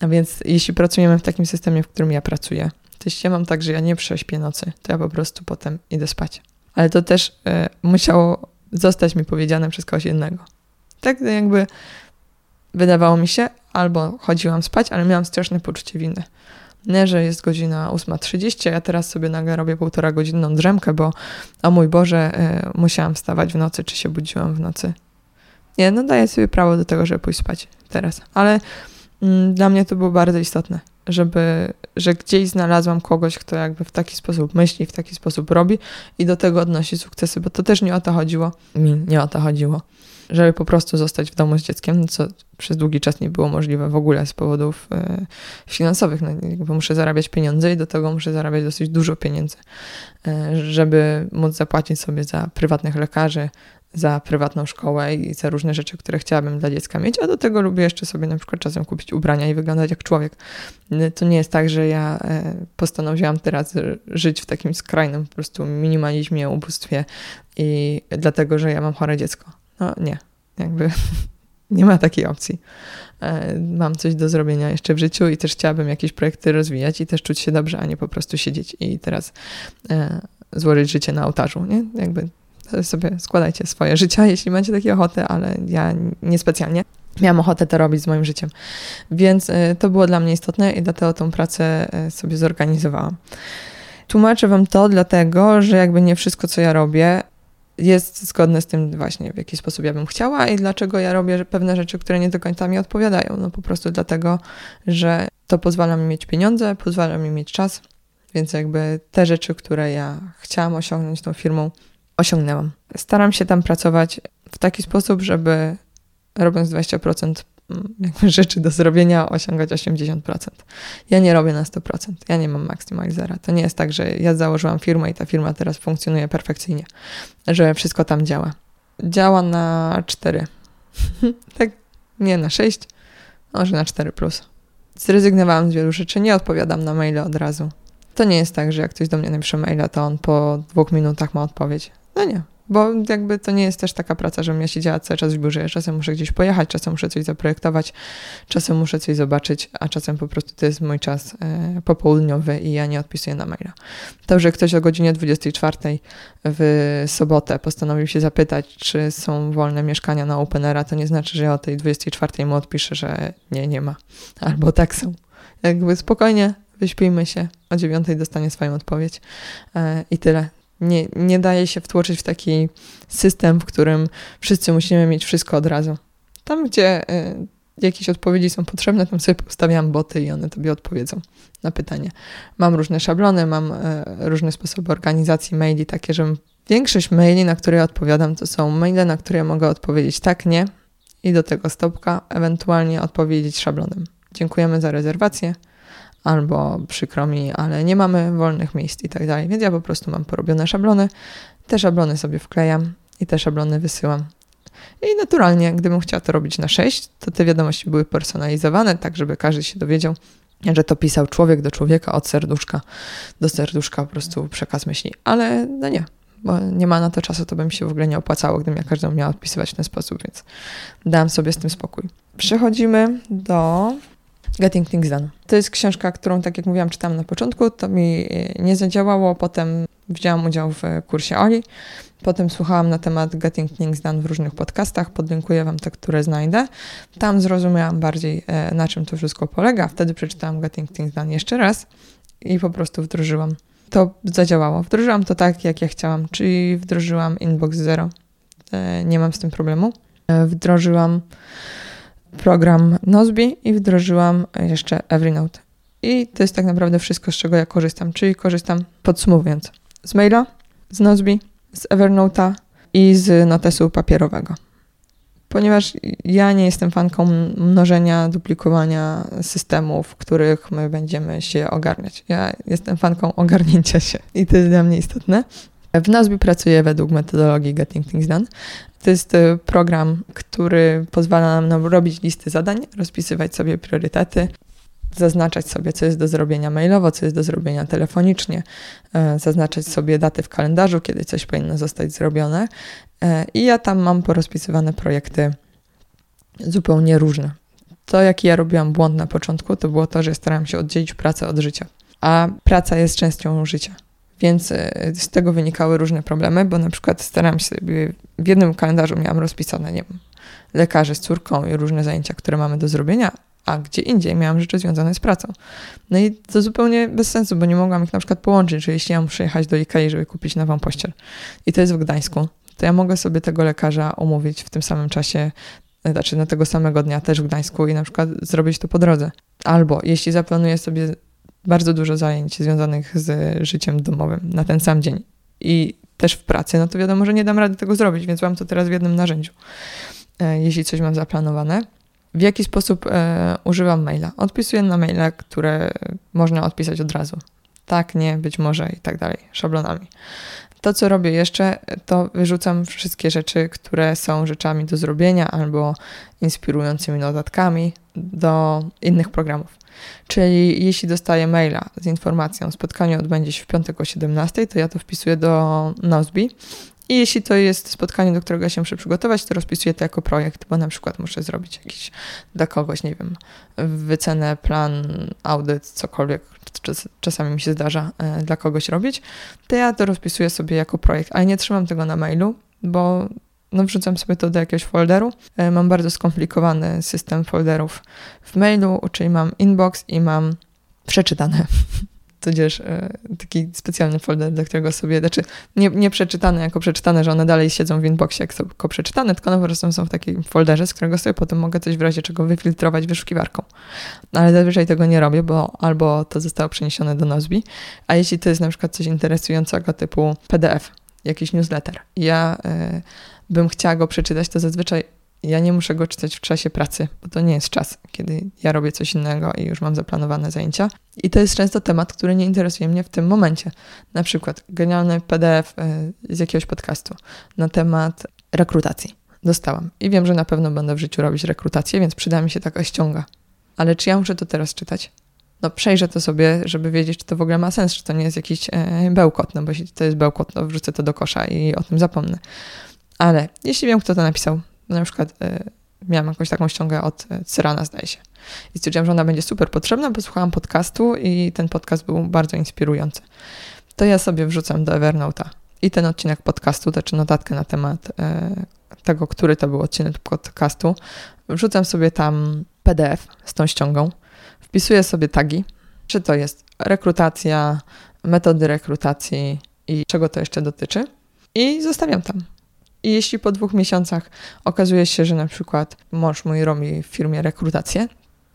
A więc jeśli pracujemy w takim systemie, w którym ja pracuję, to jeśli ja mam tak, że ja nie prześpię nocy, to ja po prostu potem idę spać. Ale to też y, musiało zostać mi powiedziane przez kogoś innego. Tak jakby wydawało mi się, albo chodziłam spać, ale miałam straszne poczucie winy. Nie, że jest godzina 8.30, a ja teraz sobie nagle robię półtora godzinną drzemkę, bo o mój Boże, y, musiałam wstawać w nocy, czy się budziłam w nocy. Nie, no daję sobie prawo do tego, żeby pójść spać teraz. Ale mm, dla mnie to było bardzo istotne, żeby, że gdzieś znalazłam kogoś, kto jakby w taki sposób myśli, w taki sposób robi i do tego odnosi sukcesy, bo to też nie o to chodziło. Mi nie o to chodziło żeby po prostu zostać w domu z dzieckiem, co przez długi czas nie było możliwe w ogóle z powodów e, finansowych. No, jakby muszę zarabiać pieniądze i do tego muszę zarabiać dosyć dużo pieniędzy, e, żeby móc zapłacić sobie za prywatnych lekarzy, za prywatną szkołę i za różne rzeczy, które chciałabym dla dziecka mieć, a do tego lubię jeszcze sobie na przykład czasem kupić ubrania i wyglądać jak człowiek. To nie jest tak, że ja e, postanowiłam teraz żyć w takim skrajnym po prostu minimalizmie, ubóstwie i dlatego, że ja mam chore dziecko. No nie, jakby [laughs] nie ma takiej opcji. E, mam coś do zrobienia jeszcze w życiu i też chciałabym jakieś projekty rozwijać i też czuć się dobrze, a nie po prostu siedzieć i teraz e, złożyć życie na ołtarzu, nie? Jakby sobie składajcie swoje życia, jeśli macie takie ochoty, ale ja niespecjalnie miałam ochotę to robić z moim życiem. Więc e, to było dla mnie istotne i dlatego tą pracę sobie zorganizowałam. Tłumaczę Wam to dlatego, że jakby nie wszystko, co ja robię, jest zgodne z tym właśnie, w jaki sposób ja bym chciała i dlaczego ja robię pewne rzeczy, które nie do końca mi odpowiadają. No po prostu dlatego, że to pozwala mi mieć pieniądze, pozwala mi mieć czas, więc jakby te rzeczy, które ja chciałam osiągnąć tą firmą, osiągnęłam. Staram się tam pracować w taki sposób, żeby robiąc 20% [laughs] rzeczy do zrobienia osiągać 80%. Ja nie robię na 100%. Ja nie mam maksymalizera. To nie jest tak, że ja założyłam firmę i ta firma teraz funkcjonuje perfekcyjnie, że wszystko tam działa. Działa na 4. [laughs] tak, nie na 6, może na 4 plus. Zrezygnowałam z wielu rzeczy, nie odpowiadam na maile od razu. To nie jest tak, że jak ktoś do mnie napisze maila, to on po dwóch minutach ma odpowiedź. No nie, bo jakby to nie jest też taka praca, żebym ja siedziała cały czas w biurze. Czasem muszę gdzieś pojechać, czasem muszę coś zaprojektować, czasem muszę coś zobaczyć, a czasem po prostu to jest mój czas e, popołudniowy i ja nie odpisuję na maila. To, że ktoś o godzinie 24 w sobotę postanowił się zapytać, czy są wolne mieszkania na Openera, to nie znaczy, że ja o tej 24 mu odpiszę, że nie, nie ma. Albo tak są. Jakby spokojnie, wyśpijmy się, o dziewiątej dostanie swoją odpowiedź e, i tyle. Nie, nie daje się wtłoczyć w taki system, w którym wszyscy musimy mieć wszystko od razu. Tam, gdzie y, jakieś odpowiedzi są potrzebne, tam sobie postawiam boty i one tobie odpowiedzą na pytanie. Mam różne szablony, mam y, różne sposoby organizacji maili, takie, że większość maili, na które odpowiadam, to są maile, na które mogę odpowiedzieć tak, nie i do tego stopka, ewentualnie odpowiedzieć szablonem. Dziękujemy za rezerwację albo przykro mi, ale nie mamy wolnych miejsc i tak dalej. Więc ja po prostu mam porobione szablony, te szablony sobie wklejam i te szablony wysyłam. I naturalnie, gdybym chciała to robić na 6, to te wiadomości były personalizowane, tak żeby każdy się dowiedział, że to pisał człowiek do człowieka, od serduszka do serduszka, po prostu przekaz myśli. Ale no nie, bo nie ma na to czasu, to by mi się w ogóle nie opłacało, gdybym ja każdemu miała odpisywać w ten sposób, więc dałam sobie z tym spokój. Przechodzimy do Getting Things Done. To jest książka, którą, tak jak mówiłam, czytałam na początku, to mi e, nie zadziałało, potem wzięłam udział w kursie Oli, potem słuchałam na temat Getting Things Done w różnych podcastach, podlinkuję Wam te, które znajdę. Tam zrozumiałam bardziej, e, na czym to wszystko polega. Wtedy przeczytałam Getting Things Done jeszcze raz i po prostu wdrożyłam. To zadziałało. Wdrożyłam to tak, jak ja chciałam, czyli wdrożyłam Inbox Zero. E, nie mam z tym problemu. Wdrożyłam program Nozbi i wdrożyłam jeszcze Evernote. I to jest tak naprawdę wszystko, z czego ja korzystam. Czyli korzystam, podsumowując, z maila, z Nozbi, z Evernote'a i z notesu papierowego. Ponieważ ja nie jestem fanką mnożenia, duplikowania systemów, w których my będziemy się ogarniać. Ja jestem fanką ogarnięcia się i to jest dla mnie istotne. W Nozbi pracuję według metodologii Getting Things Done. To jest e, program, który pozwala nam robić listy zadań, rozpisywać sobie priorytety zaznaczać sobie, co jest do zrobienia mailowo, co jest do zrobienia telefonicznie, e, zaznaczać sobie daty w kalendarzu, kiedy coś powinno zostać zrobione. E, I ja tam mam porozpisywane projekty zupełnie różne. To, jaki ja robiłam błąd na początku, to było to, że starałam się oddzielić pracę od życia. A praca jest częścią życia. Więc e, z tego wynikały różne problemy, bo na przykład starałam się w jednym kalendarzu miałam rozpisane, nie wiem, lekarzy z córką i różne zajęcia, które mamy do zrobienia, a gdzie indziej miałam rzeczy związane z pracą. No i to zupełnie bez sensu, bo nie mogłam ich na przykład połączyć, że jeśli ja muszę jechać do Ikei, żeby kupić nową pościel i to jest w Gdańsku, to ja mogę sobie tego lekarza umówić w tym samym czasie, znaczy na tego samego dnia też w Gdańsku i na przykład zrobić to po drodze. Albo jeśli zaplanuję sobie bardzo dużo zajęć związanych z życiem domowym na ten sam dzień i też w pracy, no to wiadomo, że nie dam rady tego zrobić, więc mam to teraz w jednym narzędziu. E, jeśli coś mam zaplanowane, w jaki sposób e, używam maila? Odpisuję na maile, które można odpisać od razu. Tak, nie, być może i tak dalej, szablonami. To, co robię jeszcze, to wyrzucam wszystkie rzeczy, które są rzeczami do zrobienia albo inspirującymi notatkami do innych programów. Czyli jeśli dostaję maila z informacją, spotkanie odbędzie się w piątek o 17, to ja to wpisuję do Nozbi. I jeśli to jest spotkanie, do którego ja się muszę przygotować, to rozpisuję to jako projekt, bo na przykład muszę zrobić jakiś dla kogoś, nie wiem, wycenę, plan, audyt, cokolwiek, czas, czasami mi się zdarza e, dla kogoś robić, to ja to rozpisuję sobie jako projekt, ale nie trzymam tego na mailu, bo no wrzucam sobie to do jakiegoś folderu. E, mam bardzo skomplikowany system folderów w mailu, czyli mam inbox i mam przeczytane [laughs] tudzież e, taki specjalny folder, do którego sobie, znaczy nie, nie przeczytane jako przeczytane, że one dalej siedzą w inboxie jako przeczytane, tylko one po prostu są w takim folderze, z którego sobie potem mogę coś w razie czego wyfiltrować wyszukiwarką. Ale zazwyczaj tego nie robię, bo albo to zostało przeniesione do Nozbi, a jeśli to jest na przykład coś interesującego typu PDF, jakiś newsletter, ja y, bym chciała go przeczytać, to zazwyczaj ja nie muszę go czytać w czasie pracy, bo to nie jest czas, kiedy ja robię coś innego i już mam zaplanowane zajęcia. I to jest często temat, który nie interesuje mnie w tym momencie. Na przykład genialny PDF e, z jakiegoś podcastu na temat rekrutacji. Dostałam i wiem, że na pewno będę w życiu robić rekrutację, więc przyda mi się taka ściąga. Ale czy ja muszę to teraz czytać? No przejrzę to sobie, żeby wiedzieć, czy to w ogóle ma sens, czy to nie jest jakiś e, bełkot, no bo jeśli to jest bełkot, to wrzucę to do kosza i o tym zapomnę. Ale jeśli wiem, kto to napisał, na przykład y, miałam jakąś taką ściągę od e, Cyrana, zdaje się. I stwierdziłam, że ona będzie super potrzebna, bo słuchałam podcastu i ten podcast był bardzo inspirujący. To ja sobie wrzucam do Evernote'a i ten odcinek podcastu, znaczy notatkę na temat y, tego, który to był odcinek podcastu. Wrzucam sobie tam PDF z tą ściągą, wpisuję sobie tagi, czy to jest rekrutacja, metody rekrutacji i czego to jeszcze dotyczy i zostawiam tam. I jeśli po dwóch miesiącach okazuje się, że na przykład mąż mój robi w firmie rekrutację,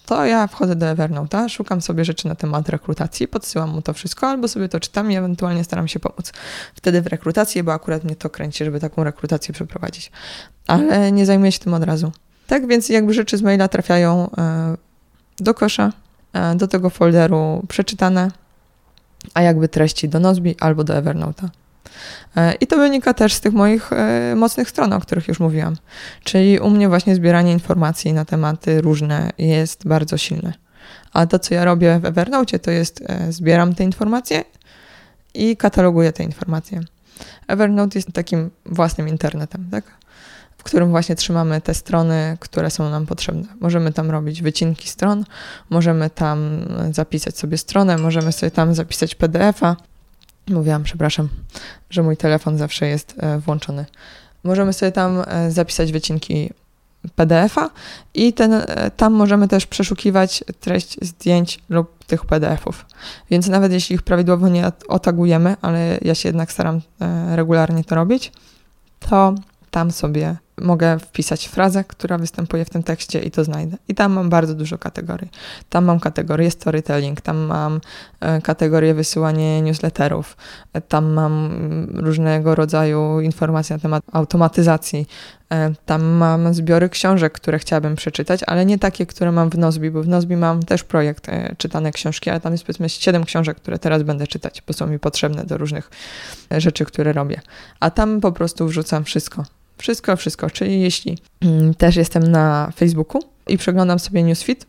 to ja wchodzę do Evernote'a, szukam sobie rzeczy na temat rekrutacji, podsyłam mu to wszystko, albo sobie to czytam i ewentualnie staram się pomóc. Wtedy w rekrutacji, bo akurat mnie to kręci, żeby taką rekrutację przeprowadzić. Ale nie zajmuję się tym od razu. Tak więc jakby rzeczy z maila trafiają e, do kosza, e, do tego folderu przeczytane, a jakby treści do Nozbi albo do Evernote'a. E, I to wynika też z tych moich e, mocnych stron, o których już mówiłam. Czyli u mnie właśnie zbieranie informacji na tematy różne jest bardzo silne. A to, co ja robię w Evernote, to jest e, zbieram te informacje i kataloguję te informacje. Evernote jest takim własnym internetem, tak? w którym właśnie trzymamy te strony, które są nam potrzebne. Możemy tam robić wycinki stron, możemy tam zapisać sobie stronę, możemy sobie tam zapisać PDF-a, Mówiłam, przepraszam, że mój telefon zawsze jest e, włączony. Możemy sobie tam e, zapisać wycinki PDF-a i ten, e, tam możemy też przeszukiwać treść zdjęć lub tych PDF-ów. Więc nawet jeśli ich prawidłowo nie otagujemy, ale ja się jednak staram regularnie to robić, to tam sobie mogę wpisać frazę, która występuje w tym tekście i to znajdę. I tam mam bardzo dużo kategorii. Tam mam kategorię storytelling, tam mam e, kategorię wysyłanie newsletterów, e, tam mam różnego rodzaju informacje na temat automatyzacji, e, tam mam zbiory książek, które chciałabym przeczytać, ale nie takie, które mam w Nozbi, bo w Nozbi mam też projekt czytane książki, ale tam jest powiedzmy 7 książek, które teraz będę czytać, bo są mi potrzebne do różnych rzeczy, które robię. A tam po prostu wrzucam wszystko wszystko, wszystko. Czyli jeśli mm, też jestem na Facebooku i przeglądam sobie newsfeed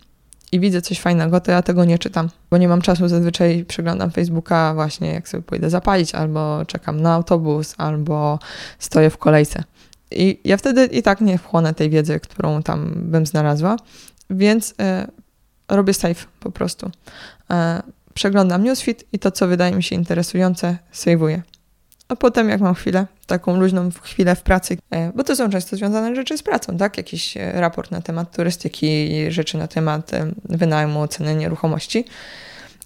i widzę coś fajnego, to ja tego nie czytam, bo nie mam czasu. Zazwyczaj przeglądam Facebooka właśnie jak sobie pójdę zapalić, albo czekam na autobus, albo stoję w kolejce. I ja wtedy i tak nie wchłonę tej wiedzy, którą tam bym znalazła, więc e, robię save po prostu. E, przeglądam newsfeed i to, co wydaje mi się interesujące, sejwuję. A potem, jak mam chwilę, taką luźną chwilę w pracy, e, bo to są często związane rzeczy z pracą, tak? Jakiś e, raport na temat turystyki, rzeczy na temat wynajmu, ceny nieruchomości.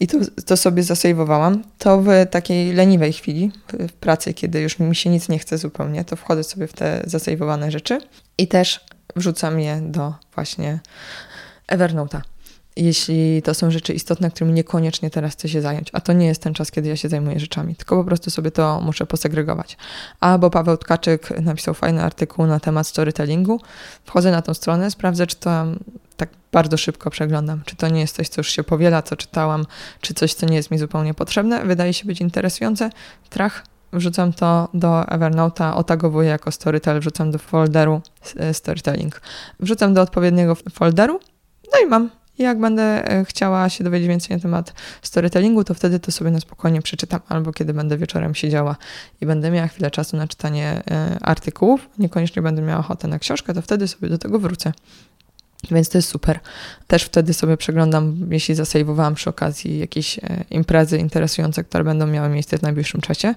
I to, to sobie zasejwowałam. To w takiej leniwej chwili w pracy, kiedy już mi się nic nie chce zupełnie, to wchodzę sobie w te zasejwowane rzeczy i też wrzucam je do właśnie Evernote'a jeśli to są rzeczy istotne, którymi niekoniecznie teraz chcę się zająć. A to nie jest ten czas, kiedy ja się zajmuję rzeczami, tylko po prostu sobie to muszę posegregować. Albo Paweł Tkaczyk napisał fajny artykuł na temat storytellingu. Wchodzę na tą stronę, sprawdzę, czy to tak bardzo szybko przeglądam, czy to nie jest coś, co już się powiela, co czytałam, czy coś, co nie jest mi zupełnie potrzebne. Wydaje się być interesujące. Trach, wrzucam to do Evernote'a, otagowuję jako storytel, wrzucam do folderu e, storytelling. Wrzucam do odpowiedniego folderu, no i mam jak będę e, chciała się dowiedzieć więcej na temat storytellingu, to wtedy to sobie na spokojnie przeczytam, albo kiedy będę wieczorem siedziała i będę miała chwilę czasu na czytanie e, artykułów, niekoniecznie będę miała ochotę na książkę, to wtedy sobie do tego wrócę. Więc to jest super. Też wtedy sobie przeglądam, jeśli zasejwowałam przy okazji jakieś e, imprezy interesujące, które będą miały miejsce w najbliższym czasie,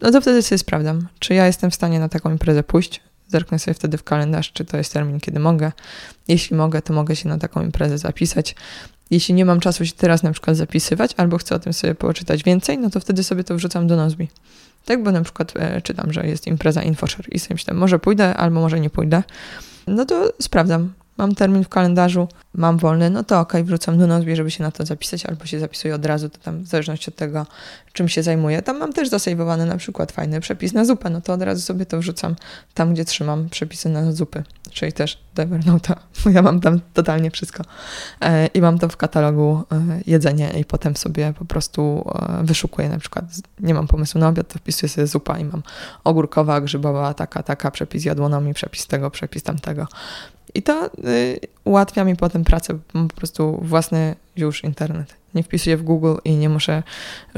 no to wtedy sobie sprawdzam, czy ja jestem w stanie na taką imprezę pójść, Zerknę sobie wtedy w kalendarz, czy to jest termin, kiedy mogę. Jeśli mogę, to mogę się na taką imprezę zapisać. Jeśli nie mam czasu się teraz na przykład zapisywać, albo chcę o tym sobie poczytać więcej, no to wtedy sobie to wrzucam do Nozbi. Tak, bo na przykład e, czytam, że jest impreza InfoShare i sobie myślę, może pójdę, albo może nie pójdę. No to sprawdzam, mam termin w kalendarzu, mam wolny, no to ok, wrzucam do Nozbi, żeby się na to zapisać, albo się zapisuję od razu, to tam w zależności od tego, czym się zajmuję. Tam mam też zasejwowany na przykład fajny przepis na zupę, no to od razu sobie to wrzucam tam, gdzie trzymam przepisy na zupy, czyli też do bo ja mam tam totalnie wszystko. E, I mam to w katalogu e, jedzenie i potem sobie po prostu e, wyszukuję na przykład, nie mam pomysłu na obiad, to wpisuję sobie zupa i mam ogórkowa, grzybowa, taka, taka, przepis jadłonomii, przepis tego, przepis tamtego. I to y, ułatwia mi potem pracę, mam po prostu własny już internet. Nie wpisuję w Google i nie muszę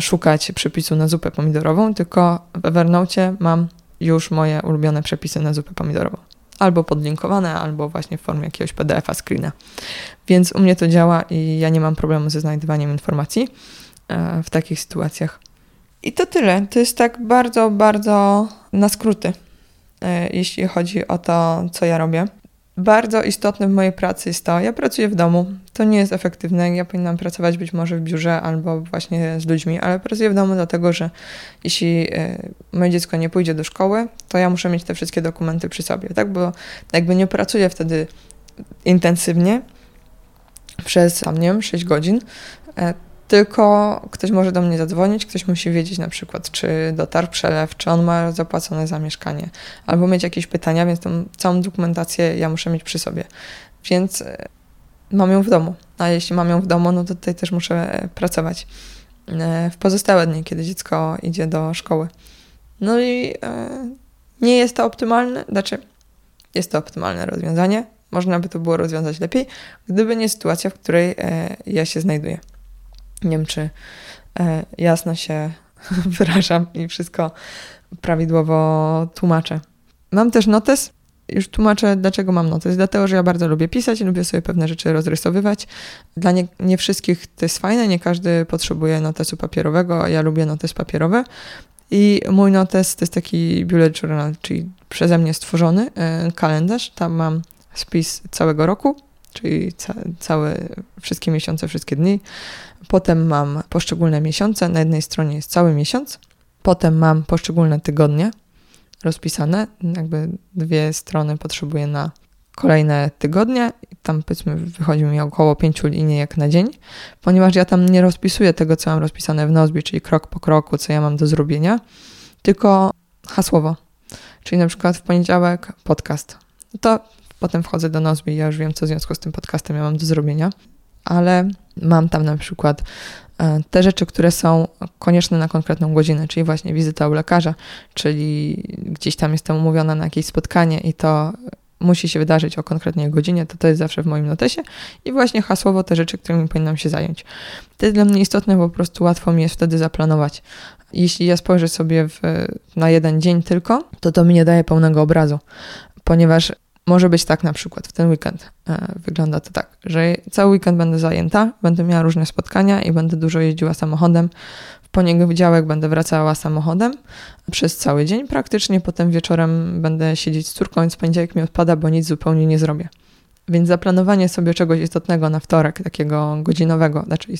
szukać przepisu na zupę pomidorową, tylko w Evernote mam już moje ulubione przepisy na zupę pomidorową. Albo podlinkowane, albo właśnie w formie jakiegoś PDF-a, screena. Więc u mnie to działa i ja nie mam problemu ze znajdywaniem informacji e, w takich sytuacjach. I to tyle. To jest tak bardzo, bardzo na skróty, e, jeśli chodzi o to, co ja robię bardzo istotne w mojej pracy jest to, ja pracuję w domu. To nie jest efektywne. Ja powinnam pracować być może w biurze albo właśnie z ludźmi, ale pracuję w domu dlatego, że jeśli e, moje dziecko nie pójdzie do szkoły, to ja muszę mieć te wszystkie dokumenty przy sobie, tak? Bo jakby nie pracuję wtedy intensywnie przez, tam, nie wiem, 6 godzin, e, tylko ktoś może do mnie zadzwonić, ktoś musi wiedzieć na przykład, czy dotarł przelew, czy on ma zapłacone za mieszkanie, albo mieć jakieś pytania, więc tą całą dokumentację ja muszę mieć przy sobie. Więc e, mam ją w domu. A jeśli mam ją w domu, no to tutaj też muszę pracować e, w pozostałe dni, kiedy dziecko idzie do szkoły. No i e, nie jest to optymalne, znaczy jest to optymalne rozwiązanie. Można by to było rozwiązać lepiej, gdyby nie sytuacja, w której ja się znajduję. Nie wiem, czy e, jasno się [laughs] wyrażam i wszystko prawidłowo tłumaczę. Mam też notes. Już tłumaczę, dlaczego mam notes. Dlatego, że ja bardzo lubię pisać, lubię sobie pewne rzeczy rozrysowywać. Dla nie, nie wszystkich to jest fajne, nie każdy potrzebuje notesu papierowego, ja lubię notes papierowe. I mój notes to jest taki bullet journal, czyli przeze mnie stworzony e, kalendarz. Tam mam spis całego roku, czyli ca całe, wszystkie miesiące, wszystkie dni. Potem mam poszczególne miesiące. Na jednej stronie jest cały miesiąc. Potem mam poszczególne tygodnie rozpisane. Jakby dwie strony potrzebuję na kolejne tygodnie. Tam powiedzmy wychodzi mi około pięciu linijek na dzień, ponieważ ja tam nie rozpisuję tego, co mam rozpisane w Nozbi, czyli krok po kroku, co ja mam do zrobienia, tylko hasłowo. Czyli na przykład w poniedziałek podcast. To potem wchodzę do Nozbi ja już wiem, co w związku z tym podcastem ja mam do zrobienia ale mam tam na przykład e, te rzeczy, które są konieczne na konkretną godzinę, czyli właśnie wizyta u lekarza, czyli gdzieś tam jestem umówiona na jakieś spotkanie i to musi się wydarzyć o konkretnej godzinie, to to jest zawsze w moim notesie i właśnie hasłowo te rzeczy, którymi powinnam się zająć. To jest dla mnie istotne, bo po prostu łatwo mi jest wtedy zaplanować. Jeśli ja spojrzę sobie w, na jeden dzień tylko, to to mi nie daje pełnego obrazu, ponieważ może być tak na przykład w ten weekend. E, wygląda to tak, że cały weekend będę zajęta, będę miała różne spotkania i będę dużo jeździła samochodem. W poniedziałek będę wracała samochodem przez cały dzień praktycznie, potem wieczorem będę siedzieć z córką, więc poniedziałek mi odpada, bo nic zupełnie nie zrobię. Więc zaplanowanie sobie czegoś istotnego na wtorek, takiego godzinowego, znaczy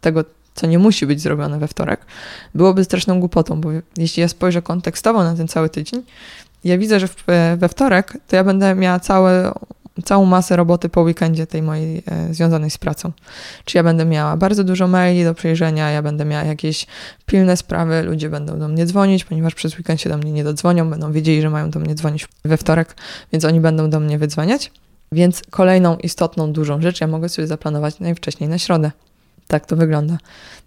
tego, co nie musi być zrobione we wtorek, byłoby straszną głupotą, bo jeśli ja spojrzę kontekstowo na ten cały tydzień, ja widzę, że we wtorek to ja będę miała całe, całą masę roboty po weekendzie tej mojej e, związanej z pracą. Czy ja będę miała bardzo dużo maili do przejrzenia, ja będę miała jakieś pilne sprawy, ludzie będą do mnie dzwonić, ponieważ przez weekend się do mnie nie dodzwonią, będą wiedzieli, że mają do mnie dzwonić we wtorek, więc oni będą do mnie wydzwaniać. Więc kolejną istotną, dużą rzecz ja mogę sobie zaplanować najwcześniej na środę. Tak to wygląda.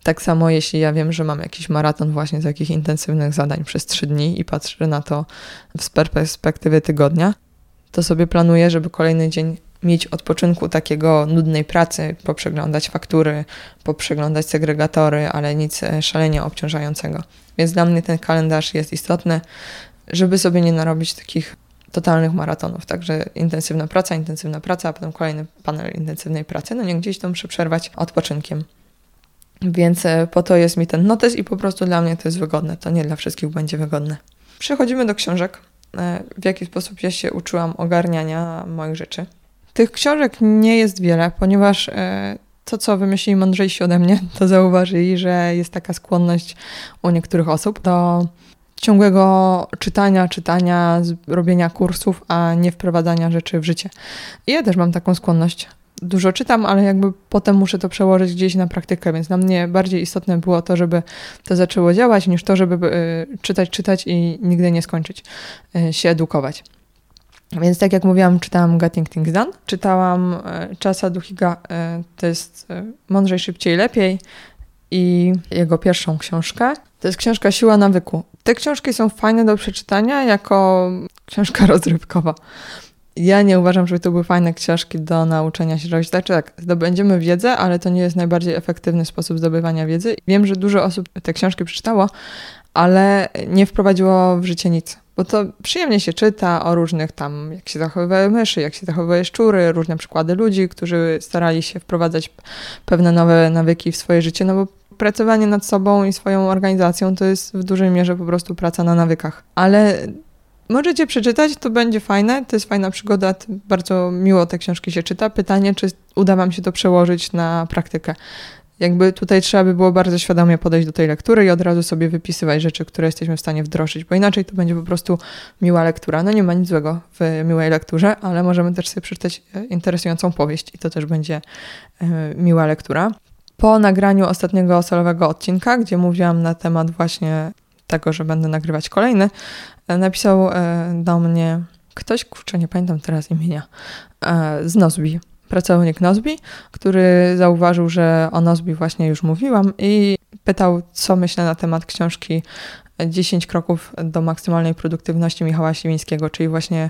Tak samo jeśli ja wiem, że mam jakiś maraton właśnie z jakichś intensywnych zadań przez trzy dni i patrzę na to z perspektywy tygodnia, to sobie planuję, żeby kolejny dzień mieć odpoczynku takiego nudnej pracy, poprzeglądać faktury, poprzeglądać segregatory, ale nic e, szalenie obciążającego. Więc dla mnie ten kalendarz jest istotny, żeby sobie nie narobić takich totalnych maratonów. Także intensywna praca, intensywna praca, a potem kolejny panel intensywnej pracy. No nie gdzieś to muszę przerwać odpoczynkiem. Więc e, po to jest mi ten notes i po prostu dla mnie to jest wygodne. To nie dla wszystkich będzie wygodne. Przechodzimy do książek. E, w jaki sposób ja się uczyłam ogarniania moich rzeczy. Tych książek nie jest wiele, ponieważ e, to, co wymyślili mądrzejsi ode mnie, to zauważyli, że jest taka skłonność u niektórych osób do ciągłego czytania, czytania, robienia kursów, a nie wprowadzania rzeczy w życie. I ja też mam taką skłonność. Dużo czytam, ale jakby potem muszę to przełożyć gdzieś na praktykę, więc dla mnie bardziej istotne było to, żeby to zaczęło działać, niż to, żeby y, czytać, czytać i nigdy nie skończyć y, się edukować. Więc tak jak mówiłam, czytałam Getting Things Done, czytałam y, Czasa Duchiga, to jest Mądrzej, Szybciej, Lepiej i jego pierwszą książkę. To jest książka Siła nawyku. Te książki są fajne do przeczytania jako książka [laughs] rozrywkowa. Ja nie uważam, żeby to były fajne książki do nauczenia się robić. Znaczy tak, zdobędziemy wiedzę, ale to nie jest najbardziej efektywny sposób zdobywania wiedzy. Wiem, że dużo osób te książki przeczytało, ale nie wprowadziło w życie nic. Bo to przyjemnie się czyta o różnych tam, jak się zachowywały myszy, jak się zachowywały szczury, różne przykłady ludzi, którzy starali się wprowadzać pewne nowe nawyki w swoje życie, no bo pracowanie nad sobą i swoją organizacją to jest w dużej mierze po prostu praca na nawykach. Ale możecie przeczytać, to będzie fajne, to jest fajna przygoda, bardzo miło te książki się czyta. Pytanie, czy uda Wam się to przełożyć na praktykę. Jakby tutaj trzeba by było bardzo świadomie podejść do tej lektury i od razu sobie wypisywać rzeczy, które jesteśmy w stanie wdrożyć, bo inaczej to będzie po prostu miła lektura. No nie ma nic złego w miłej lekturze, ale możemy też sobie przeczytać e, interesującą powieść i to też będzie e, miła lektura. Po nagraniu ostatniego solowego odcinka, gdzie mówiłam na temat właśnie tego, że będę nagrywać kolejny, e, napisał e, do mnie ktoś, kurczę, nie pamiętam teraz imienia, e, z Nozbi, pracownik Nozbi, który zauważył, że o Nozbi właśnie już mówiłam i pytał, co myślę na temat książki 10 kroków do maksymalnej produktywności Michała Siwińskiego, czyli właśnie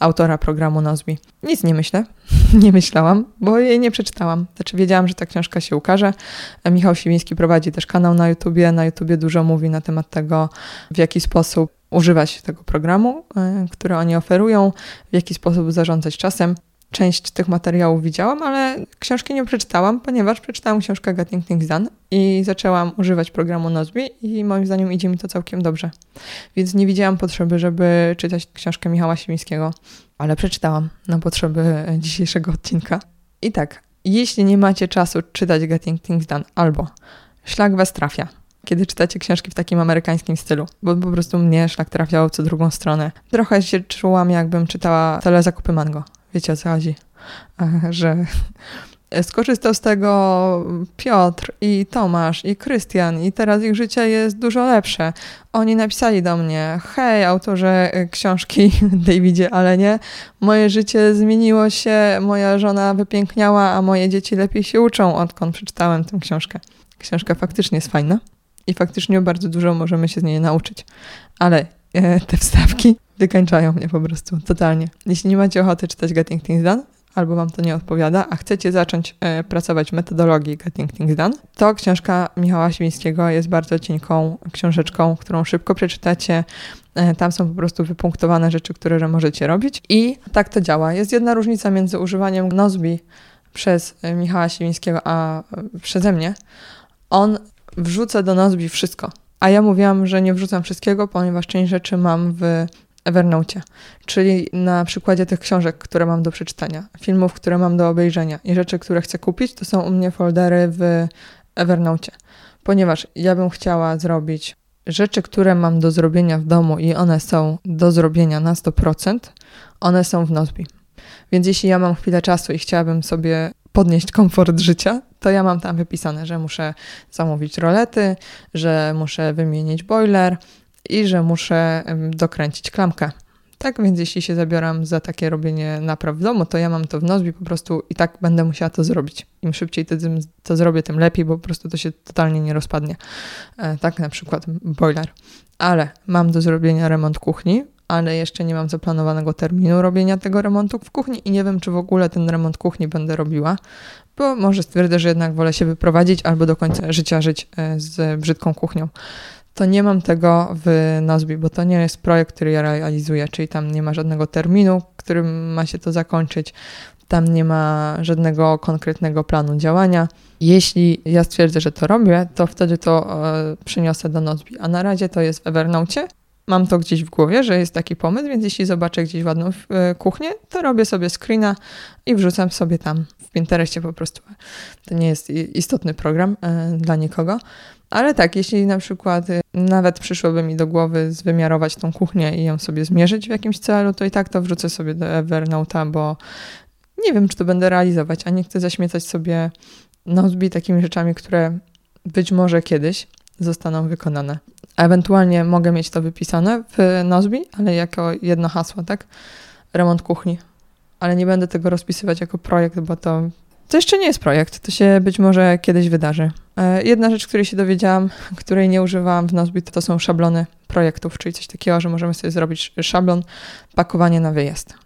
autora programu Nozbi. Nic nie myślę, [laughs] nie myślałam, bo jej nie przeczytałam. Znaczy wiedziałam, że ta książka się ukaże. Michał Siwiński prowadzi też kanał na YouTubie. Na YouTubie dużo mówi na temat tego, w jaki sposób używać tego programu, e, który oni oferują, w jaki sposób zarządzać czasem. Część tych materiałów widziałam, ale książki nie przeczytałam, ponieważ przeczytałam książkę Getting Things Done i zaczęłam używać programu Nozbi i moim zdaniem idzie mi to całkiem dobrze. Więc nie widziałam potrzeby, żeby czytać książkę Michała Siemińskiego, ale przeczytałam na potrzeby dzisiejszego odcinka. I tak, jeśli nie macie czasu czytać Getting Things Done albo Szlak was trafia, kiedy czytacie książki w takim amerykańskim stylu, bo po prostu mnie szlak trafiał co drugą stronę. Trochę się czułam, jakbym czytała całe zakupy mango. Wiecie o co chodzi? [laughs] Że skorzystał z tego Piotr i Tomasz i Krystian i teraz ich życie jest dużo lepsze. Oni napisali do mnie, hej autorze książki [laughs] Davidzie Alenie, moje życie zmieniło się, moja żona wypiękniała, a moje dzieci lepiej się uczą, odkąd przeczytałem tę książkę. Książka faktycznie jest fajna i faktycznie bardzo dużo możemy się z niej nauczyć. Ale te wstawki wykańczają mnie po prostu totalnie. Jeśli nie macie ochoty czytać Getting Things Done, albo Wam to nie odpowiada, a chcecie zacząć e, pracować w metodologii Getting Things Done, to książka Michała Siwińskiego jest bardzo cienką książeczką, którą szybko przeczytacie. E, tam są po prostu wypunktowane rzeczy, które możecie robić i tak to działa. Jest jedna różnica między używaniem Nozbi przez e, Michała Siwińskiego, a e, przeze mnie. On wrzuca do Nozbi wszystko. A ja mówiłam, że nie wrzucam wszystkiego, ponieważ część rzeczy mam w Evernote, czyli na przykładzie tych książek, które mam do przeczytania, filmów, które mam do obejrzenia i rzeczy, które chcę kupić, to są u mnie foldery w Evernote, ponieważ ja bym chciała zrobić rzeczy, które mam do zrobienia w domu i one są do zrobienia na 100%, one są w Nozbi. Więc jeśli ja mam chwilę czasu i chciałabym sobie podnieść komfort życia, to ja mam tam wypisane, że muszę zamówić rolety, że muszę wymienić boiler, i że muszę dokręcić klamkę. Tak więc jeśli się zabieram za takie robienie napraw w domu, to ja mam to w Nozbi po prostu i tak będę musiała to zrobić. Im szybciej to, to zrobię, tym lepiej, bo po prostu to się totalnie nie rozpadnie. E, tak na przykład boiler. Ale mam do zrobienia remont kuchni, ale jeszcze nie mam zaplanowanego terminu robienia tego remontu w kuchni i nie wiem, czy w ogóle ten remont kuchni będę robiła, bo może stwierdzę, że jednak wolę się wyprowadzić albo do końca życia żyć e, z brzydką kuchnią to nie mam tego w Nozbi, bo to nie jest projekt, który ja realizuję, czyli tam nie ma żadnego terminu, którym ma się to zakończyć, tam nie ma żadnego konkretnego planu działania. Jeśli ja stwierdzę, że to robię, to wtedy to e, przyniosę do Nozbi, a na razie to jest w Evernote. Mam to gdzieś w głowie, że jest taki pomysł, więc jeśli zobaczę gdzieś ładną e, kuchnię, to robię sobie screena i wrzucam sobie tam w Pinterestie po prostu. To nie jest istotny program e, dla nikogo. Ale tak, jeśli na przykład y, nawet przyszłoby mi do głowy zwymiarować tą kuchnię i ją sobie zmierzyć w jakimś celu, to i tak to wrzucę sobie do Evernote'a, bo nie wiem, czy to będę realizować, a nie chcę zaśmiecać sobie Nozbi takimi rzeczami, które być może kiedyś zostaną wykonane. Ewentualnie mogę mieć to wypisane w Nozbi, ale jako jedno hasło, tak? Remont kuchni. Ale nie będę tego rozpisywać jako projekt, bo to to jeszcze nie jest projekt, to się być może kiedyś wydarzy. E, jedna rzecz, której się dowiedziałam, [laughs] której nie używałam w Nozbit, to są szablony projektów, czyli coś takiego, że możemy sobie zrobić szablon pakowanie na wyjazd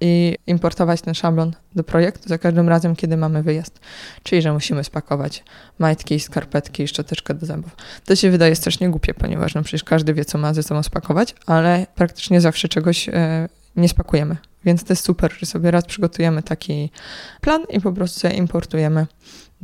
i importować ten szablon do projektu za każdym razem, kiedy mamy wyjazd. Czyli, że musimy spakować majtki, skarpetki i szczoteczkę do zębów. To się wydaje strasznie głupie, ponieważ no przecież każdy wie, co ma ze sobą spakować, ale praktycznie zawsze czegoś e, nie spakujemy. Więc to jest super, że sobie raz przygotujemy taki plan i po prostu importujemy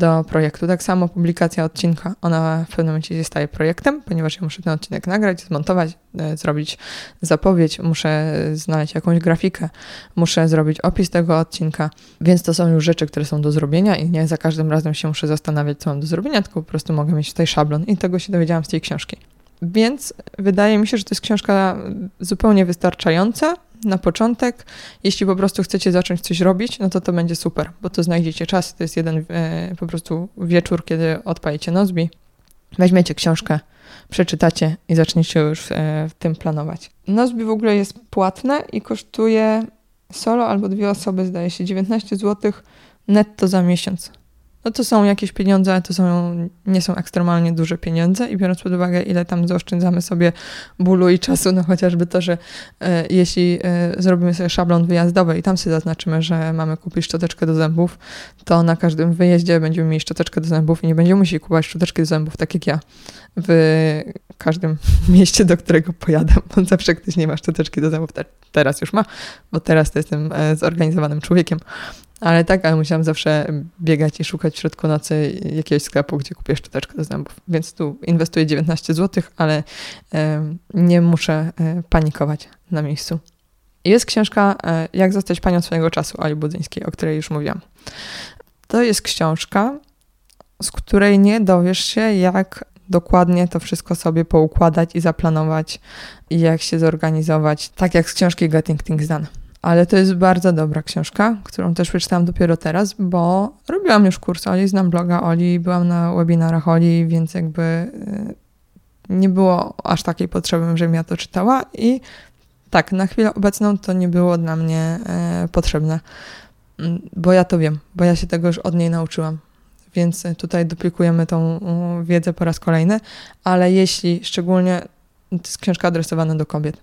do projektu. Tak samo publikacja odcinka, ona w pewnym momencie staje projektem, ponieważ ja muszę ten odcinek nagrać, zmontować, e, zrobić zapowiedź, muszę znaleźć jakąś grafikę, muszę zrobić opis tego odcinka, więc to są już rzeczy, które są do zrobienia i nie za każdym razem się muszę zastanawiać, co mam do zrobienia, tylko po prostu mogę mieć tutaj szablon i tego się dowiedziałam z tej książki. Więc wydaje mi się, że to jest książka zupełnie wystarczająca na początek. Jeśli po prostu chcecie zacząć coś robić, no to to będzie super, bo to znajdziecie czas. To jest jeden e, po prostu wieczór, kiedy odpalicie Nozbi, weźmiecie książkę, przeczytacie i zaczniecie już e, w tym planować. Nozbi w ogóle jest płatne i kosztuje solo albo dwie osoby, zdaje się, 19 zł netto za miesiąc no to są jakieś pieniądze, ale to są, nie są ekstremalnie duże pieniądze i biorąc pod uwagę, ile tam zaoszczędzamy sobie bólu i czasu, no chociażby to, że e, jeśli e, zrobimy sobie szablon wyjazdowy i tam sobie zaznaczymy, że mamy kupić szczoteczkę do zębów, to na każdym wyjeździe będziemy mieli szczoteczkę do zębów i nie będziemy musieli kupować szczoteczki do zębów, tak jak ja, w każdym [laughs] mieście, do którego pojadę, bo zawsze ktoś nie ma szczoteczki do zębów, teraz już ma, bo teraz to jestem e, zorganizowanym człowiekiem, ale tak, ale musiałam zawsze biegać i szukać w środku nocy jakiegoś sklepu, gdzie kupię szczoteczkę do zębów. Więc tu inwestuję 19 zł, ale nie muszę e, panikować na miejscu. Jest książka e, Jak zostać panią swojego czasu Ali Budzyńskiej, o której już mówiłam. To jest książka, z której nie dowiesz się, jak dokładnie to wszystko sobie poukładać i zaplanować i jak się zorganizować, tak jak z książki Getting Things Done ale to jest bardzo dobra książka, którą też przeczytałam dopiero teraz, bo robiłam już kurs Oli, znam bloga Oli, byłam na webinarach Oli, więc jakby y, nie było aż takiej potrzeby, żebym ja to czytała i tak, na chwilę obecną to nie było dla mnie e, potrzebne, mm, bo ja to wiem, bo ja się tego już od niej nauczyłam. Więc tutaj duplikujemy tą wiedzę po raz kolejny, ale jeśli szczególnie To jest książka adresowana do kobiet.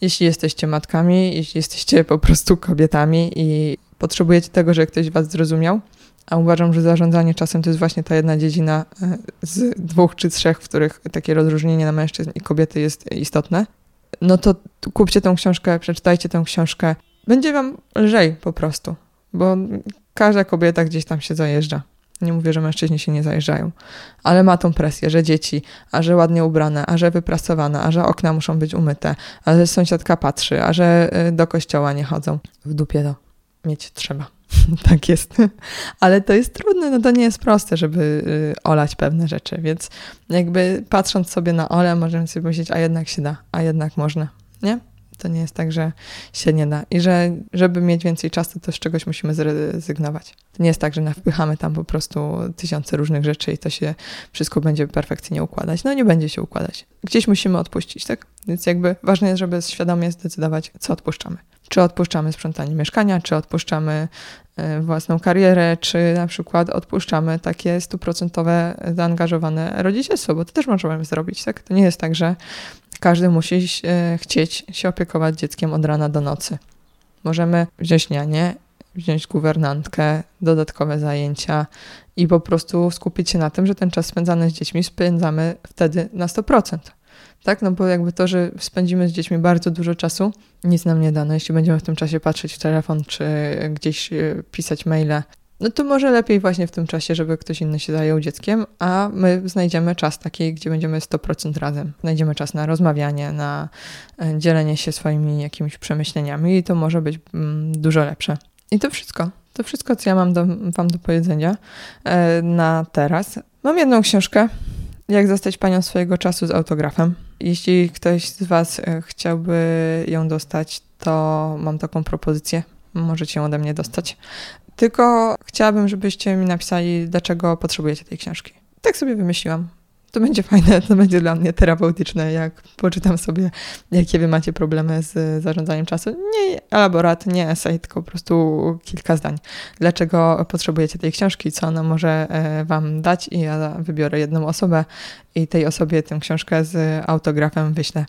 Jeśli jesteście matkami, jeśli jesteście po prostu kobietami i potrzebujecie tego, żeby ktoś was zrozumiał, a uważam, że zarządzanie czasem to jest właśnie ta jedna dziedzina e, z dwóch czy trzech, w których takie rozróżnienie na mężczyzn i kobiety jest istotne, no to kupcie tę książkę, przeczytajcie tę książkę. Będzie wam lżej po prostu, bo każda kobieta gdzieś tam się zajeżdża. Nie mówię, że mężczyźni się nie zajeżdżają, ale ma tą presję, że dzieci, a że ładnie ubrane, a że wyprasowane, a że okna muszą być umyte, a że sąsiadka patrzy, a że y, do kościoła nie chodzą. W dupie to mieć trzeba. [laughs] tak jest. Ale to jest trudne, no to nie jest proste, żeby y, olać pewne rzeczy, więc jakby patrząc sobie na ole, możemy sobie myśleć, a jednak się da, a jednak można, nie? To nie jest tak, że się nie da. I że żeby mieć więcej czasu, to z czegoś musimy zrezygnować. To nie jest tak, że wpychamy tam po prostu tysiące różnych rzeczy i to się wszystko będzie perfekcyjnie układać. No nie będzie się układać. Gdzieś musimy odpuścić, tak? Więc jakby ważne jest, żeby świadomie zdecydować, co odpuszczamy. Czy odpuszczamy sprzątanie mieszkania, czy odpuszczamy e, własną karierę, czy na przykład odpuszczamy takie stuprocentowe zaangażowane rodzicielstwo, bo to też możemy zrobić, tak? To nie jest tak, że każdy musi e, chcieć się opiekować dzieckiem od rana do nocy. Możemy wziąć nianie, wziąć guwernantkę, dodatkowe zajęcia i po prostu skupić się na tym, że ten czas spędzany z dziećmi spędzamy wtedy na 100%. Tak, no bo jakby to, że spędzimy z dziećmi bardzo dużo czasu, nic nam nie da. No jeśli będziemy w tym czasie patrzeć w telefon, czy gdzieś e, pisać maile, no to może lepiej właśnie w tym czasie, żeby ktoś inny się zajął dzieckiem, a my znajdziemy czas taki, gdzie będziemy 100% razem. Znajdziemy czas na rozmawianie, na e, dzielenie się swoimi jakimiś przemyśleniami i to może być mm, dużo lepsze. I to wszystko. To wszystko, co ja mam do, Wam do powiedzenia e, na teraz. Mam jedną książkę, jak zostać panią swojego czasu z autografem. Jeśli ktoś z Was e, chciałby ją dostać, to mam taką propozycję. Możecie ją ode mnie dostać. Tylko chciałabym, żebyście mi napisali, dlaczego potrzebujecie tej książki. Tak sobie wymyśliłam. To będzie fajne, to będzie dla mnie terapeutyczne, jak poczytam sobie, jakie wy macie problemy z zarządzaniem czasu. Nie elaborat, nie esej, tylko po prostu kilka zdań. Dlaczego potrzebujecie tej książki, co ona może e, wam dać i ja wybiorę jedną osobę i tej osobie tę książkę z autografem wyślę.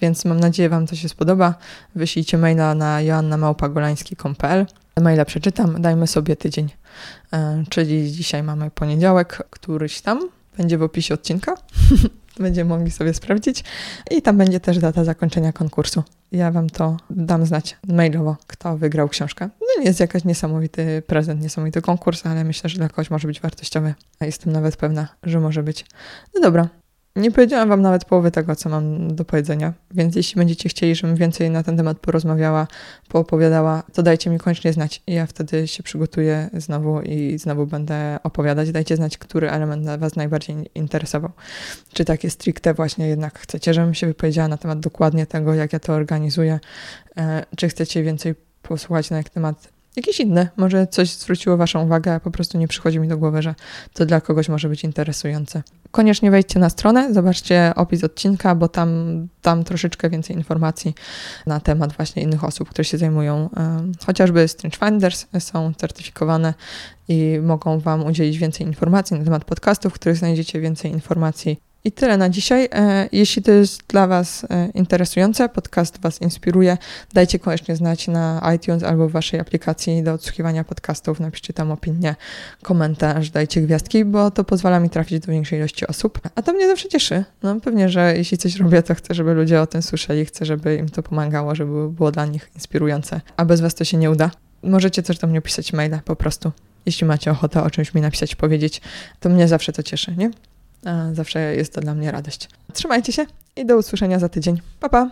Więc mam nadzieję, Wam to się spodoba. Wyślijcie maila na joannamałpagolański.pl. Maila przeczytam, dajmy sobie tydzień. E, czyli dzisiaj mamy poniedziałek, któryś tam będzie w opisie odcinka. [laughs] Będziemy mogli sobie sprawdzić. I tam będzie też data zakończenia konkursu. Ja Wam to dam znać mailowo, kto wygrał książkę. No nie jest jakaś niesamowity prezent, niesamowity konkurs, ale myślę, że dla kogoś może być wartościowy. Jestem nawet pewna, że może być. No dobra, nie powiedziałam Wam nawet połowy tego, co mam do powiedzenia, więc jeśli będziecie chcieli, żebym więcej na ten temat porozmawiała, poopowiadała, to dajcie mi koniecznie znać i ja wtedy się przygotuję znowu i znowu będę opowiadać. Dajcie znać, który element Was najbardziej interesował. Czy takie stricte właśnie jednak chcecie, żebym się wypowiedziała na temat dokładnie tego, jak ja to organizuję, e, czy chcecie więcej posłuchać na temat jakieś inne. Może coś zwróciło Waszą uwagę, a po prostu nie przychodzi mi do głowy, że to dla kogoś może być interesujące. Koniecznie wejdźcie na stronę, zobaczcie opis odcinka, bo tam, tam troszeczkę więcej informacji na temat właśnie innych osób, które się zajmują. Chociażby Strange Finders są certyfikowane i mogą Wam udzielić więcej informacji na temat podcastów, w których znajdziecie więcej informacji i tyle na dzisiaj. E, jeśli to jest dla Was e, interesujące, podcast Was inspiruje, dajcie koniecznie znać na iTunes albo w Waszej aplikacji do odsłuchiwania podcastów. Napiszcie tam opinię, komentarz, dajcie gwiazdki, bo to pozwala mi trafić do większej ilości osób. A to mnie zawsze cieszy. No pewnie, że jeśli coś robię, to chcę, żeby ludzie o tym słyszeli, chcę, żeby im to pomagało, żeby było dla nich inspirujące. A bez Was to się nie uda. Możecie też do mnie pisać maile po prostu. Jeśli macie ochotę o czymś mi napisać, powiedzieć, to mnie zawsze to cieszy, nie? Zawsze jest to dla mnie radość. Trzymajcie się i do usłyszenia za tydzień. Pa, pa!